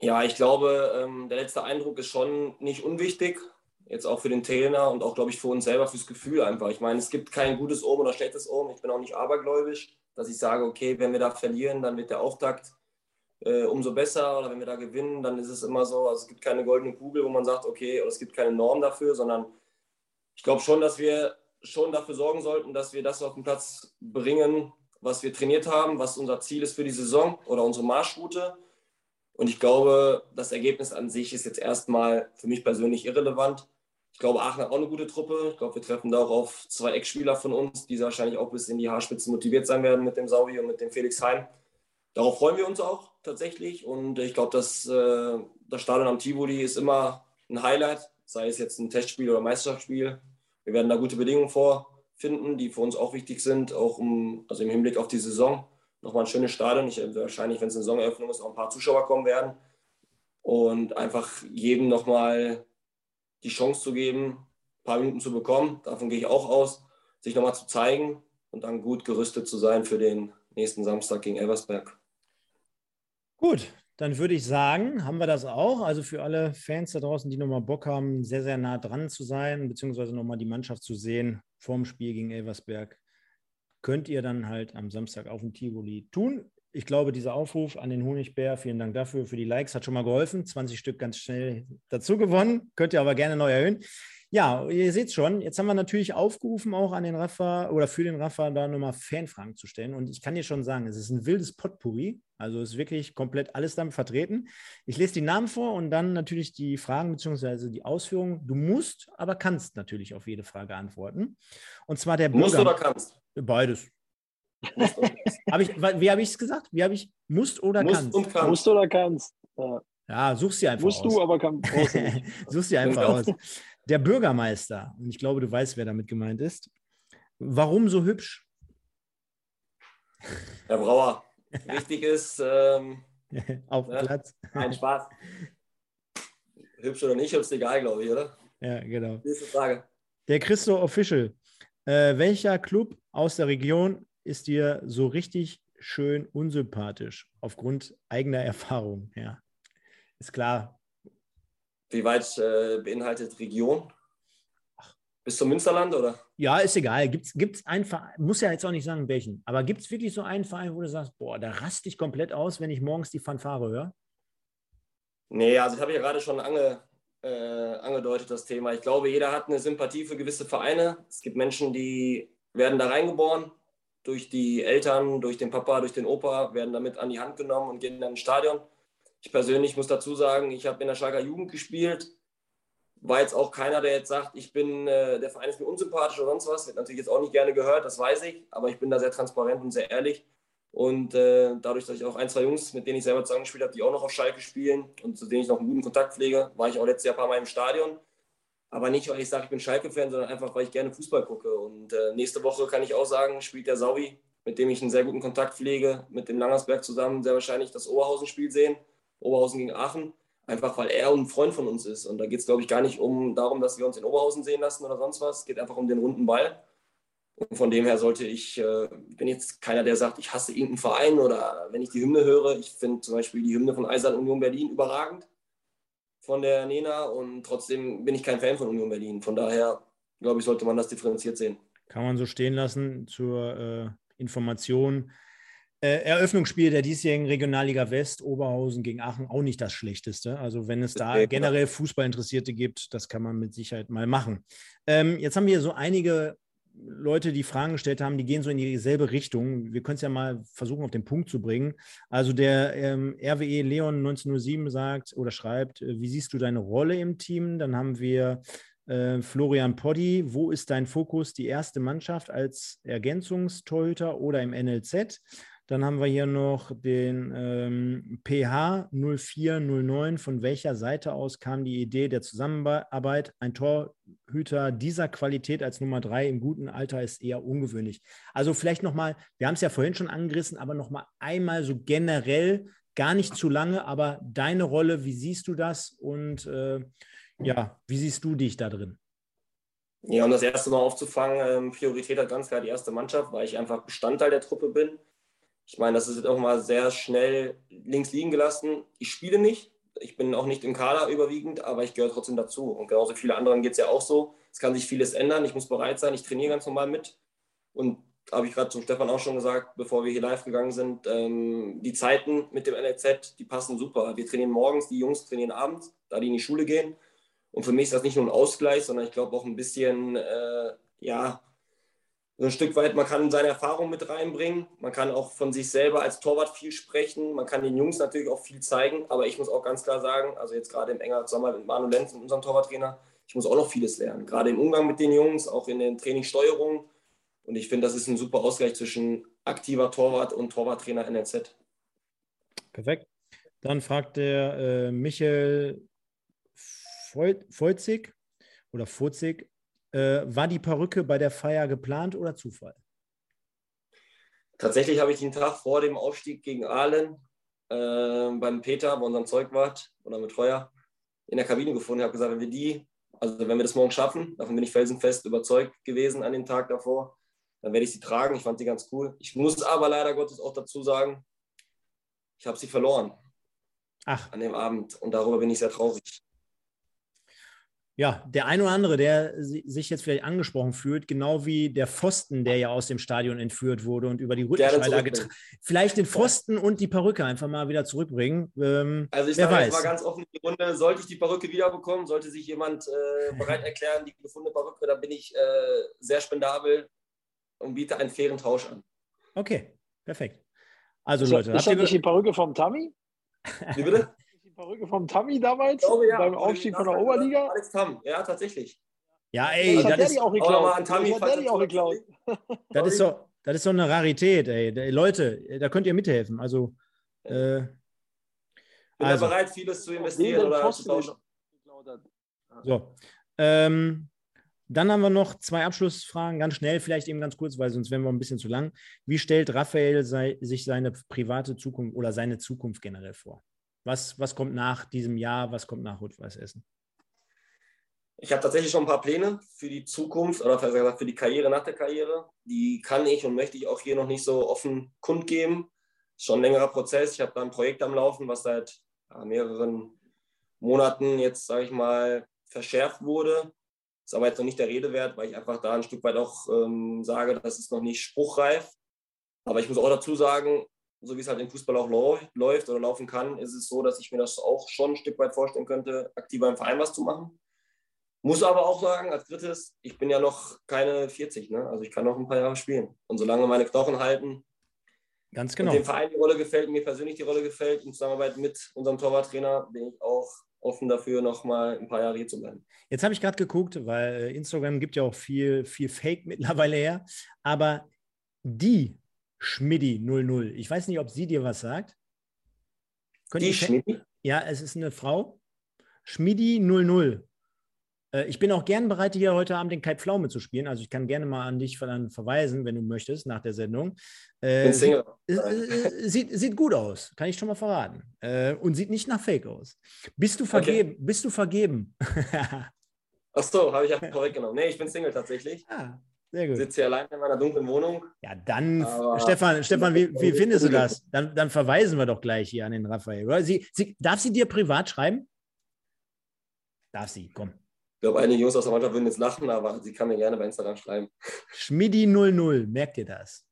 Ja, ich glaube, ähm, der letzte Eindruck ist schon nicht unwichtig. Jetzt auch für den Trainer und auch, glaube ich, für uns selber, fürs Gefühl einfach. Ich meine, es gibt kein gutes Ohm oder schlechtes Ohm. Ich bin auch nicht abergläubisch, dass ich sage, okay, wenn wir da verlieren, dann wird der Auftakt äh, umso besser. Oder wenn wir da gewinnen, dann ist es immer so. Also es gibt keine goldene Kugel, wo man sagt, okay, oder es gibt keine Norm dafür, sondern ich glaube schon, dass wir schon dafür sorgen sollten, dass wir das auf den Platz bringen, was wir trainiert haben, was unser Ziel ist für die Saison oder unsere Marschroute. Und ich glaube, das Ergebnis an sich ist jetzt erstmal für mich persönlich irrelevant. Ich glaube, Aachen hat auch eine gute Truppe. Ich glaube, wir treffen da auch auf zwei Ex-Spieler von uns, die wahrscheinlich auch bis in die Haarspitze motiviert sein werden mit dem Sauvi und mit dem Felix Heim. Darauf freuen wir uns auch tatsächlich. Und ich glaube, dass äh, das Stadion am Tivoli ist immer ein Highlight, sei es jetzt ein Testspiel oder Meisterschaftsspiel. Wir werden da gute Bedingungen vorfinden, die für uns auch wichtig sind, auch um, also im Hinblick auf die Saison. Nochmal ein schönes Stadion. Ich, wahrscheinlich, wenn es eine Saisoneröffnung ist, auch ein paar Zuschauer kommen werden. Und einfach jedem nochmal die Chance zu geben, ein paar Minuten zu bekommen. Davon gehe ich auch aus, sich nochmal zu zeigen und dann gut gerüstet zu sein für den nächsten Samstag gegen Elversberg. Gut, dann würde ich sagen, haben wir das auch. Also für alle Fans da draußen, die nochmal Bock haben, sehr, sehr nah dran zu sein, beziehungsweise nochmal die Mannschaft zu sehen vorm Spiel gegen Elversberg, könnt ihr dann halt am Samstag auf dem Tivoli tun ich glaube, dieser Aufruf an den Honigbär, vielen Dank dafür, für die Likes, hat schon mal geholfen. 20 Stück ganz schnell dazu gewonnen. Könnt ihr aber gerne neu erhöhen. Ja, ihr seht schon, jetzt haben wir natürlich aufgerufen, auch an den Rafa oder für den Rafa da nochmal Fanfragen zu stellen. Und ich kann dir schon sagen, es ist ein wildes Potpourri. Also ist wirklich komplett alles damit vertreten. Ich lese die Namen vor und dann natürlich die Fragen bzw. die Ausführungen. Du musst, aber kannst natürlich auf jede Frage antworten. Und zwar der Bürger. Musst oder kannst? Beides <laughs> hab ich, wie habe ich es gesagt? Wie habe ich musst oder musst kannst? Und kannst? Musst oder kannst. Ja, ja such sie einfach Musst aus. du, aber kann, <laughs> such sie einfach aus. Der Bürgermeister, und ich glaube, du weißt, wer damit gemeint ist. Warum so hübsch? Herr Brauer, wichtig ist. Ähm, <laughs> Auf ne? Platz. Ein Spaß. Hübsch oder nicht, ist egal, glaube ich, oder? Ja, genau. Nächste Frage. Der Christo Official. Äh, welcher Club aus der Region ist dir so richtig schön unsympathisch aufgrund eigener Erfahrung? Ja, ist klar. Wie weit äh, beinhaltet Region? Bis zum Münsterland oder? Ja, ist egal. Gibt es einen Verein, muss ja jetzt auch nicht sagen, welchen, aber gibt es wirklich so einen Verein, wo du sagst, boah, da raste ich komplett aus, wenn ich morgens die Fanfare höre? Nee, also ich habe ja gerade schon ange, äh, angedeutet, das Thema. Ich glaube, jeder hat eine Sympathie für gewisse Vereine. Es gibt Menschen, die werden da reingeboren, durch die Eltern, durch den Papa, durch den Opa, werden damit an die Hand genommen und gehen dann ins Stadion. Ich persönlich muss dazu sagen, ich habe in der Schalker Jugend gespielt. War jetzt auch keiner, der jetzt sagt, ich bin, äh, der Verein ist mir unsympathisch oder sonst was. Wird natürlich jetzt auch nicht gerne gehört, das weiß ich. Aber ich bin da sehr transparent und sehr ehrlich. Und äh, dadurch, dass ich auch ein, zwei Jungs, mit denen ich selber zusammengespielt habe, die auch noch auf Schalke spielen und zu denen ich noch einen guten Kontakt pflege, war ich auch letztes Jahr ein paar Mal im Stadion. Aber nicht, weil ich sage, ich bin Schalke-Fan, sondern einfach, weil ich gerne Fußball gucke. Und äh, nächste Woche kann ich auch sagen, spielt der Sauvi, mit dem ich einen sehr guten Kontakt pflege, mit dem Langersberg zusammen, sehr wahrscheinlich das Oberhausen-Spiel sehen. Oberhausen gegen Aachen. Einfach, weil er ein Freund von uns ist. Und da geht es, glaube ich, gar nicht um darum, dass wir uns in Oberhausen sehen lassen oder sonst was. Es geht einfach um den runden Ball. Und von dem her sollte ich, äh, bin jetzt keiner, der sagt, ich hasse irgendeinen Verein oder wenn ich die Hymne höre, ich finde zum Beispiel die Hymne von Eisern Union Berlin überragend von der Nena und trotzdem bin ich kein Fan von Union Berlin. Von daher, glaube ich, sollte man das differenziert sehen. Kann man so stehen lassen zur äh, Information. Äh, Eröffnungsspiel der diesjährigen Regionalliga West, Oberhausen gegen Aachen, auch nicht das Schlechteste. Also wenn es da generell Fußballinteressierte gibt, das kann man mit Sicherheit mal machen. Ähm, jetzt haben wir so einige Leute, die Fragen gestellt haben, die gehen so in dieselbe Richtung. Wir können es ja mal versuchen, auf den Punkt zu bringen. Also der ähm, RWE Leon 1907 sagt oder schreibt, äh, wie siehst du deine Rolle im Team? Dann haben wir äh, Florian Poddy, wo ist dein Fokus? Die erste Mannschaft als Ergänzungstorhüter oder im NLZ? Dann haben wir hier noch den ähm, PH 0409. Von welcher Seite aus kam die Idee der Zusammenarbeit? Ein Torhüter dieser Qualität als Nummer drei im guten Alter ist eher ungewöhnlich. Also vielleicht nochmal, wir haben es ja vorhin schon angerissen, aber nochmal einmal so generell, gar nicht zu lange, aber deine Rolle, wie siehst du das und äh, ja, wie siehst du dich da drin? Ja, um das erste Mal aufzufangen, ähm, Priorität hat ganz klar die erste Mannschaft, weil ich einfach Bestandteil der Truppe bin ich meine, das ist auch mal sehr schnell links liegen gelassen. Ich spiele nicht. Ich bin auch nicht im Kader überwiegend, aber ich gehöre trotzdem dazu. Und genauso viele anderen geht es ja auch so. Es kann sich vieles ändern. Ich muss bereit sein. Ich trainiere ganz normal mit. Und habe ich gerade zum Stefan auch schon gesagt, bevor wir hier live gegangen sind, ähm, die Zeiten mit dem NLZ, die passen super. Wir trainieren morgens, die Jungs trainieren abends, da die in die Schule gehen. Und für mich ist das nicht nur ein Ausgleich, sondern ich glaube auch ein bisschen, äh, ja, so ein Stück weit, man kann seine Erfahrung mit reinbringen, man kann auch von sich selber als Torwart viel sprechen, man kann den Jungs natürlich auch viel zeigen, aber ich muss auch ganz klar sagen, also jetzt gerade im enger Sommer mit Manu Lenz und unserem Torwarttrainer, ich muss auch noch vieles lernen, gerade im Umgang mit den Jungs, auch in den Trainingssteuerungen. Und ich finde, das ist ein super Ausgleich zwischen aktiver Torwart und Torwarttrainer NLZ. Perfekt. Dann fragt der äh, Michael Feuzig oder Fuzig, äh, war die Perücke bei der Feier geplant oder Zufall? Tatsächlich habe ich den Tag vor dem Aufstieg gegen Aalen äh, beim Peter, bei unserem Zeugwart oder mit Treuer, in der Kabine gefunden. Ich habe gesagt, wenn wir die, also wenn wir das morgen schaffen, davon bin ich felsenfest überzeugt gewesen an dem Tag davor, dann werde ich sie tragen. Ich fand sie ganz cool. Ich muss aber leider Gottes auch dazu sagen, ich habe sie verloren. Ach. An dem Abend. Und darüber bin ich sehr traurig ja, der ein oder andere, der sich jetzt vielleicht angesprochen fühlt, genau wie der Pfosten, der ja aus dem Stadion entführt wurde und über die Rückenschalter getragen. Vielleicht den Pfosten ja. und die Perücke einfach mal wieder zurückbringen. Ähm, also ich sage jetzt mal ganz offen die Runde, sollte ich die Perücke wiederbekommen, sollte sich jemand äh, bereit erklären, die gefundene Perücke, dann bin ich äh, sehr spendabel und biete einen fairen Tausch an. Okay, perfekt. Also Leute, ist das nicht die Perücke vom Tammy? Wie bitte? Perücke vom Tammy damals glaube, ja. beim Aufstieg von der Oberliga? Alex Tam, ja, tatsächlich. Ja, ey, das, das ist auch geklaut. Das hat der auch geklaut. <laughs> Das ist so, das ist so eine Rarität, ey. Leute, da könnt ihr mithelfen. Also, äh, bin also. bereit, vieles zu investieren oder zu tauschen. So. Ähm, dann haben wir noch zwei Abschlussfragen, ganz schnell, vielleicht eben ganz kurz, weil sonst wären wir ein bisschen zu lang. Wie stellt Raphael sei, sich seine private Zukunft oder seine Zukunft generell vor? Was, was kommt nach diesem Jahr? Was kommt nach Rot-Weiß Essen? Ich habe tatsächlich schon ein paar Pläne für die Zukunft oder für die Karriere nach der Karriere. Die kann ich und möchte ich auch hier noch nicht so offen kundgeben. Ist schon ein längerer Prozess. Ich habe da ein Projekt am Laufen, was seit mehreren Monaten jetzt, sage ich mal, verschärft wurde. Ist aber jetzt noch nicht der Rede wert, weil ich einfach da ein Stück weit auch ähm, sage, das ist noch nicht spruchreif. Aber ich muss auch dazu sagen, so wie es halt im Fußball auch läuft oder laufen kann, ist es so, dass ich mir das auch schon ein Stück weit vorstellen könnte, aktiver im Verein was zu machen. Muss aber auch sagen, als drittes, ich bin ja noch keine 40, ne? also ich kann noch ein paar Jahre spielen. Und solange meine Knochen halten, Ganz genau. und dem Verein die Rolle gefällt, mir persönlich die Rolle gefällt, in Zusammenarbeit mit unserem Torwarttrainer, bin ich auch offen dafür, noch mal ein paar Jahre hier zu bleiben. Jetzt habe ich gerade geguckt, weil äh, Instagram gibt ja auch viel, viel Fake mittlerweile her, aber die Schmidti 00. Ich weiß nicht, ob sie dir was sagt. Könnt Die Schmidti? Ja, es ist eine Frau. Schmidti 00. Äh, ich bin auch gern bereit, hier heute Abend den Kai Pflaume zu spielen. Also ich kann gerne mal an dich verweisen, wenn du möchtest, nach der Sendung. Äh, sieht, äh, sieht, sieht, gut aus, kann ich schon mal verraten. Äh, und sieht nicht nach Fake aus. Bist du vergeben? Okay. Bist du vergeben? <laughs> Ach so, habe ich ja vorweggenommen. Nee, ich bin Single tatsächlich. Ah, sehr gut. Sitze hier alleine in meiner dunklen Wohnung. Ja, dann, Aber Stefan, Stefan wie, wie findest du das? Dann, dann, verweisen wir doch gleich hier an den Raphael. Sie, sie, darf sie dir privat schreiben? Darf sie, komm. Ich glaube, einige Jungs aus der Mannschaft würden jetzt lachen, aber sie kann mir gerne bei Instagram schreiben. Schmidi00, merkt ihr das?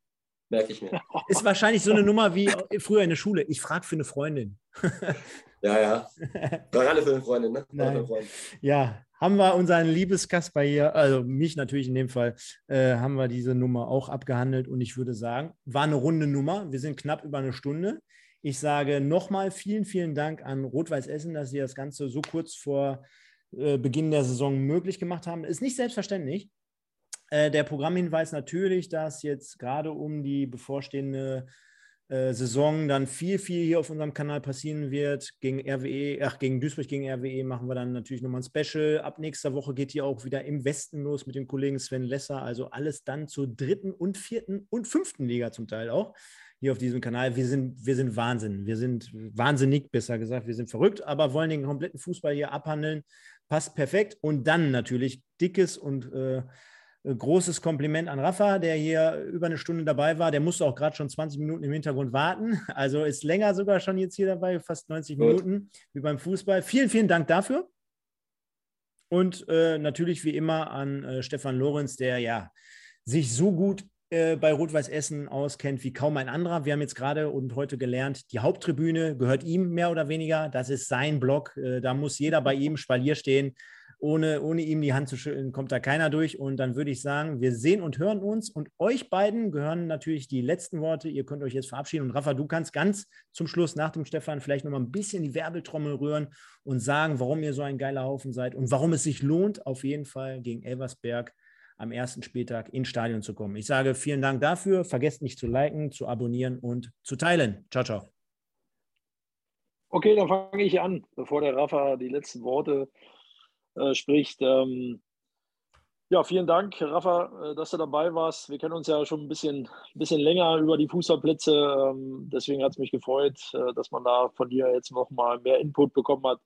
Merke ich mir. <laughs> Ist wahrscheinlich so eine Nummer wie früher in der Schule. Ich frage für eine Freundin. ja, ja. <laughs> Alle für eine Freundin, ne? Nein. Ja, haben wir unseren Liebeskasper hier, also mich natürlich in dem Fall, äh, haben wir diese Nummer auch abgehandelt und ich würde sagen, war eine runde Nummer. Wir sind knapp über eine Stunde. Ich sage nochmal vielen, vielen Dank an Rot-Weiß Essen, dass Sie das Ganze so kurz vor äh, Beginn der Saison möglich gemacht haben. Ist nicht selbstverständlich. Äh, der Programmhinweis natürlich, dass jetzt gerade um die bevorstehende äh, Saison dann viel, viel hier auf unserem Kanal passieren wird. Gegen RWE, ach, gegen Duisburg, gegen RWE machen wir dann natürlich nochmal ein Special. Ab nächster Woche geht hier auch wieder im Westen los mit dem Kollegen Sven Lesser. Also alles dann zur dritten und vierten und fünften Liga zum Teil auch hier auf diesem Kanal. Wir sind, wir sind Wahnsinn. Wir sind wahnsinnig, besser gesagt. Wir sind verrückt, aber wollen den kompletten Fußball hier abhandeln. Passt perfekt. Und dann natürlich dickes und äh, großes Kompliment an Rafa, der hier über eine Stunde dabei war. Der musste auch gerade schon 20 Minuten im Hintergrund warten. <laughs> Also ist länger sogar schon jetzt hier dabei, fast 90 Gut. Minuten wie beim Fußball. Vielen, vielen Dank dafür. Und äh, natürlich wie immer an äh, Stefan Lorenz, der ja sich so gut äh, bei Rot-Weiß Essen auskennt wie kaum ein anderer. Wir haben jetzt gerade und heute gelernt, die Haupttribüne gehört ihm mehr oder weniger. Das ist sein Block. Äh, da muss jeder bei ihm Spalier stehen ohne, ohne ihm die Hand zu schütteln, kommt da keiner durch. Und dann würde ich sagen, wir sehen und hören uns. Und euch beiden gehören natürlich die letzten Worte. Ihr könnt euch jetzt verabschieden. Und Rafa, du kannst ganz zum Schluss nach dem Stefan vielleicht nochmal ein bisschen die Werbeltrommel rühren und sagen, warum ihr so ein geiler Haufen seid und warum es sich lohnt, auf jeden Fall gegen Elversberg am ersten Spieltag ins Stadion zu kommen. Ich sage vielen Dank dafür. Vergesst nicht zu liken, zu abonnieren und zu teilen. Ciao, ciao. Okay, dann fange ich an, bevor der Rafa die letzten Worte äh, spricht. Ähm, ja, vielen Dank, Rafa, äh, dass du dabei warst. Wir kennen uns ja schon ein bisschen, bisschen länger über die Fußballplätze. Ähm, deswegen hat es mich gefreut, äh, dass man da von dir jetzt noch mal mehr Input bekommen hat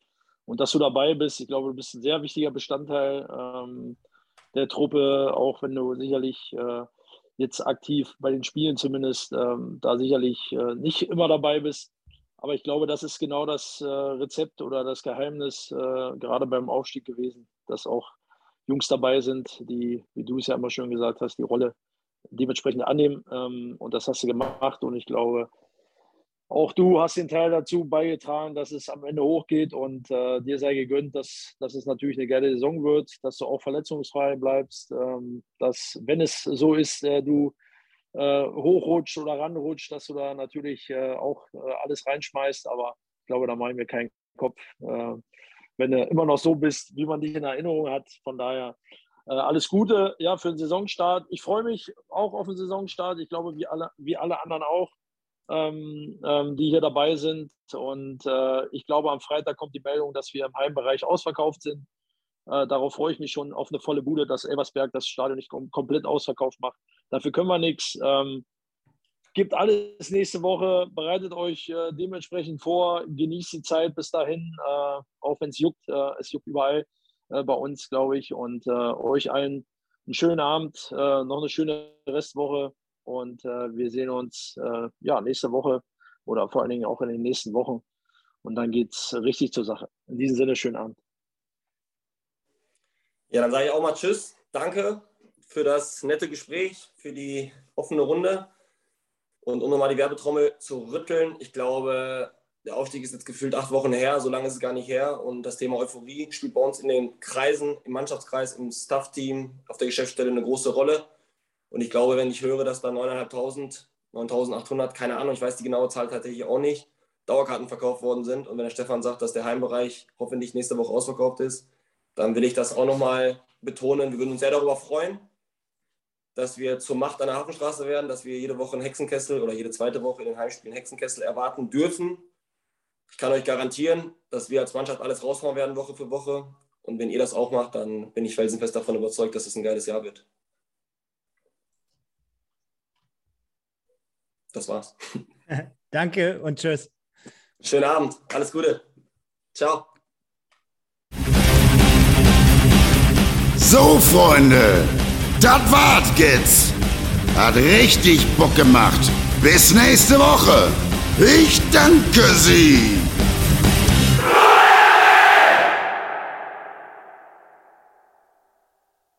und dass du dabei bist. Ich glaube, du bist ein sehr wichtiger Bestandteil ähm, der Truppe, auch wenn du sicherlich äh, jetzt aktiv bei den Spielen zumindest ähm, da sicherlich äh, nicht immer dabei bist. Aber ich glaube, das ist genau das äh, Rezept oder das Geheimnis, äh, gerade beim Aufstieg gewesen, dass auch Jungs dabei sind, die, wie du es ja immer schön gesagt hast, die Rolle dementsprechend annehmen. Ähm, und das hast du gemacht. Und ich glaube, auch du hast den Teil dazu beigetragen, dass es am Ende hochgeht und äh, dir sei gegönnt, dass, dass es natürlich eine geile Saison wird, dass du auch verletzungsfrei bleibst, ähm, dass, wenn es so ist, äh, du hochrutscht oder ranrutscht, dass du da natürlich äh, auch äh, alles reinschmeißt. Aber ich glaube, da mache ich mir keinen Kopf, äh, wenn du immer noch so bist, wie man dich in Erinnerung hat. Von daher äh, alles Gute ja, für den Saisonstart. Ich freue mich auch auf den Saisonstart. Ich glaube, wie alle, wie alle anderen auch. Ähm, ähm, die hier dabei sind. Und äh, ich glaube, am Freitag kommt die Meldung, dass wir im Heimbereich ausverkauft sind. Äh, darauf freue ich mich schon auf eine volle Bude, dass Elversberg das Stadion nicht kom komplett ausverkauft macht. Dafür können wir nichts. Ähm, gibt alles nächste Woche, bereitet euch äh, dementsprechend vor, genießt die Zeit bis dahin, äh, auch wenn es juckt. Äh, es juckt überall äh, bei uns, glaube ich. Und äh, euch allen einen schönen Abend, noch eine schöne Restwoche und wir sehen uns ja, nächste Woche oder vor allen Dingen auch in den nächsten Wochen. Und dann geht es richtig zur Sache. In diesem Sinne, schönen Abend. Ja, dann sage ich auch mal Tschüss. Danke für das nette Gespräch, für die offene Runde. Und um nochmal die Werbetrommel zu rütteln, ich glaube, der Aufstieg ist jetzt gefühlt acht Wochen her, so lange ist es gar nicht her. Und das Thema Euphorie spielt bei uns in den Kreisen, im Mannschaftskreis, im Staff-Team, auf der Geschäftsstelle eine große Rolle. Und ich glaube, wenn ich höre, dass da 9.500, 9.800, keine Ahnung, ich weiß die genaue Zahl tatsächlich auch nicht, Dauerkarten verkauft worden sind. Und wenn der Stefan sagt, dass der Heimbereich hoffentlich nächste Woche ausverkauft ist, dann will ich das auch nochmal betonen. Wir würden uns sehr darüber freuen, dass wir zur Macht an der Hafenstraße werden, dass wir jede Woche einen Hexenkessel oder jede zweite Woche in den Heimspielen Hexenkessel erwarten dürfen. Ich kann euch garantieren, dass wir als Mannschaft alles raushauen werden, Woche für Woche. Und wenn ihr das auch macht, dann bin ich felsenfest davon überzeugt, dass es ein geiles Jahr wird. Das war's. <laughs> Danke und tschüss. Schönen Abend. Alles Gute. Ciao. So, Freunde, das war's jetzt. Hat richtig Bock gemacht. Bis nächste Woche. Ich danke Sie.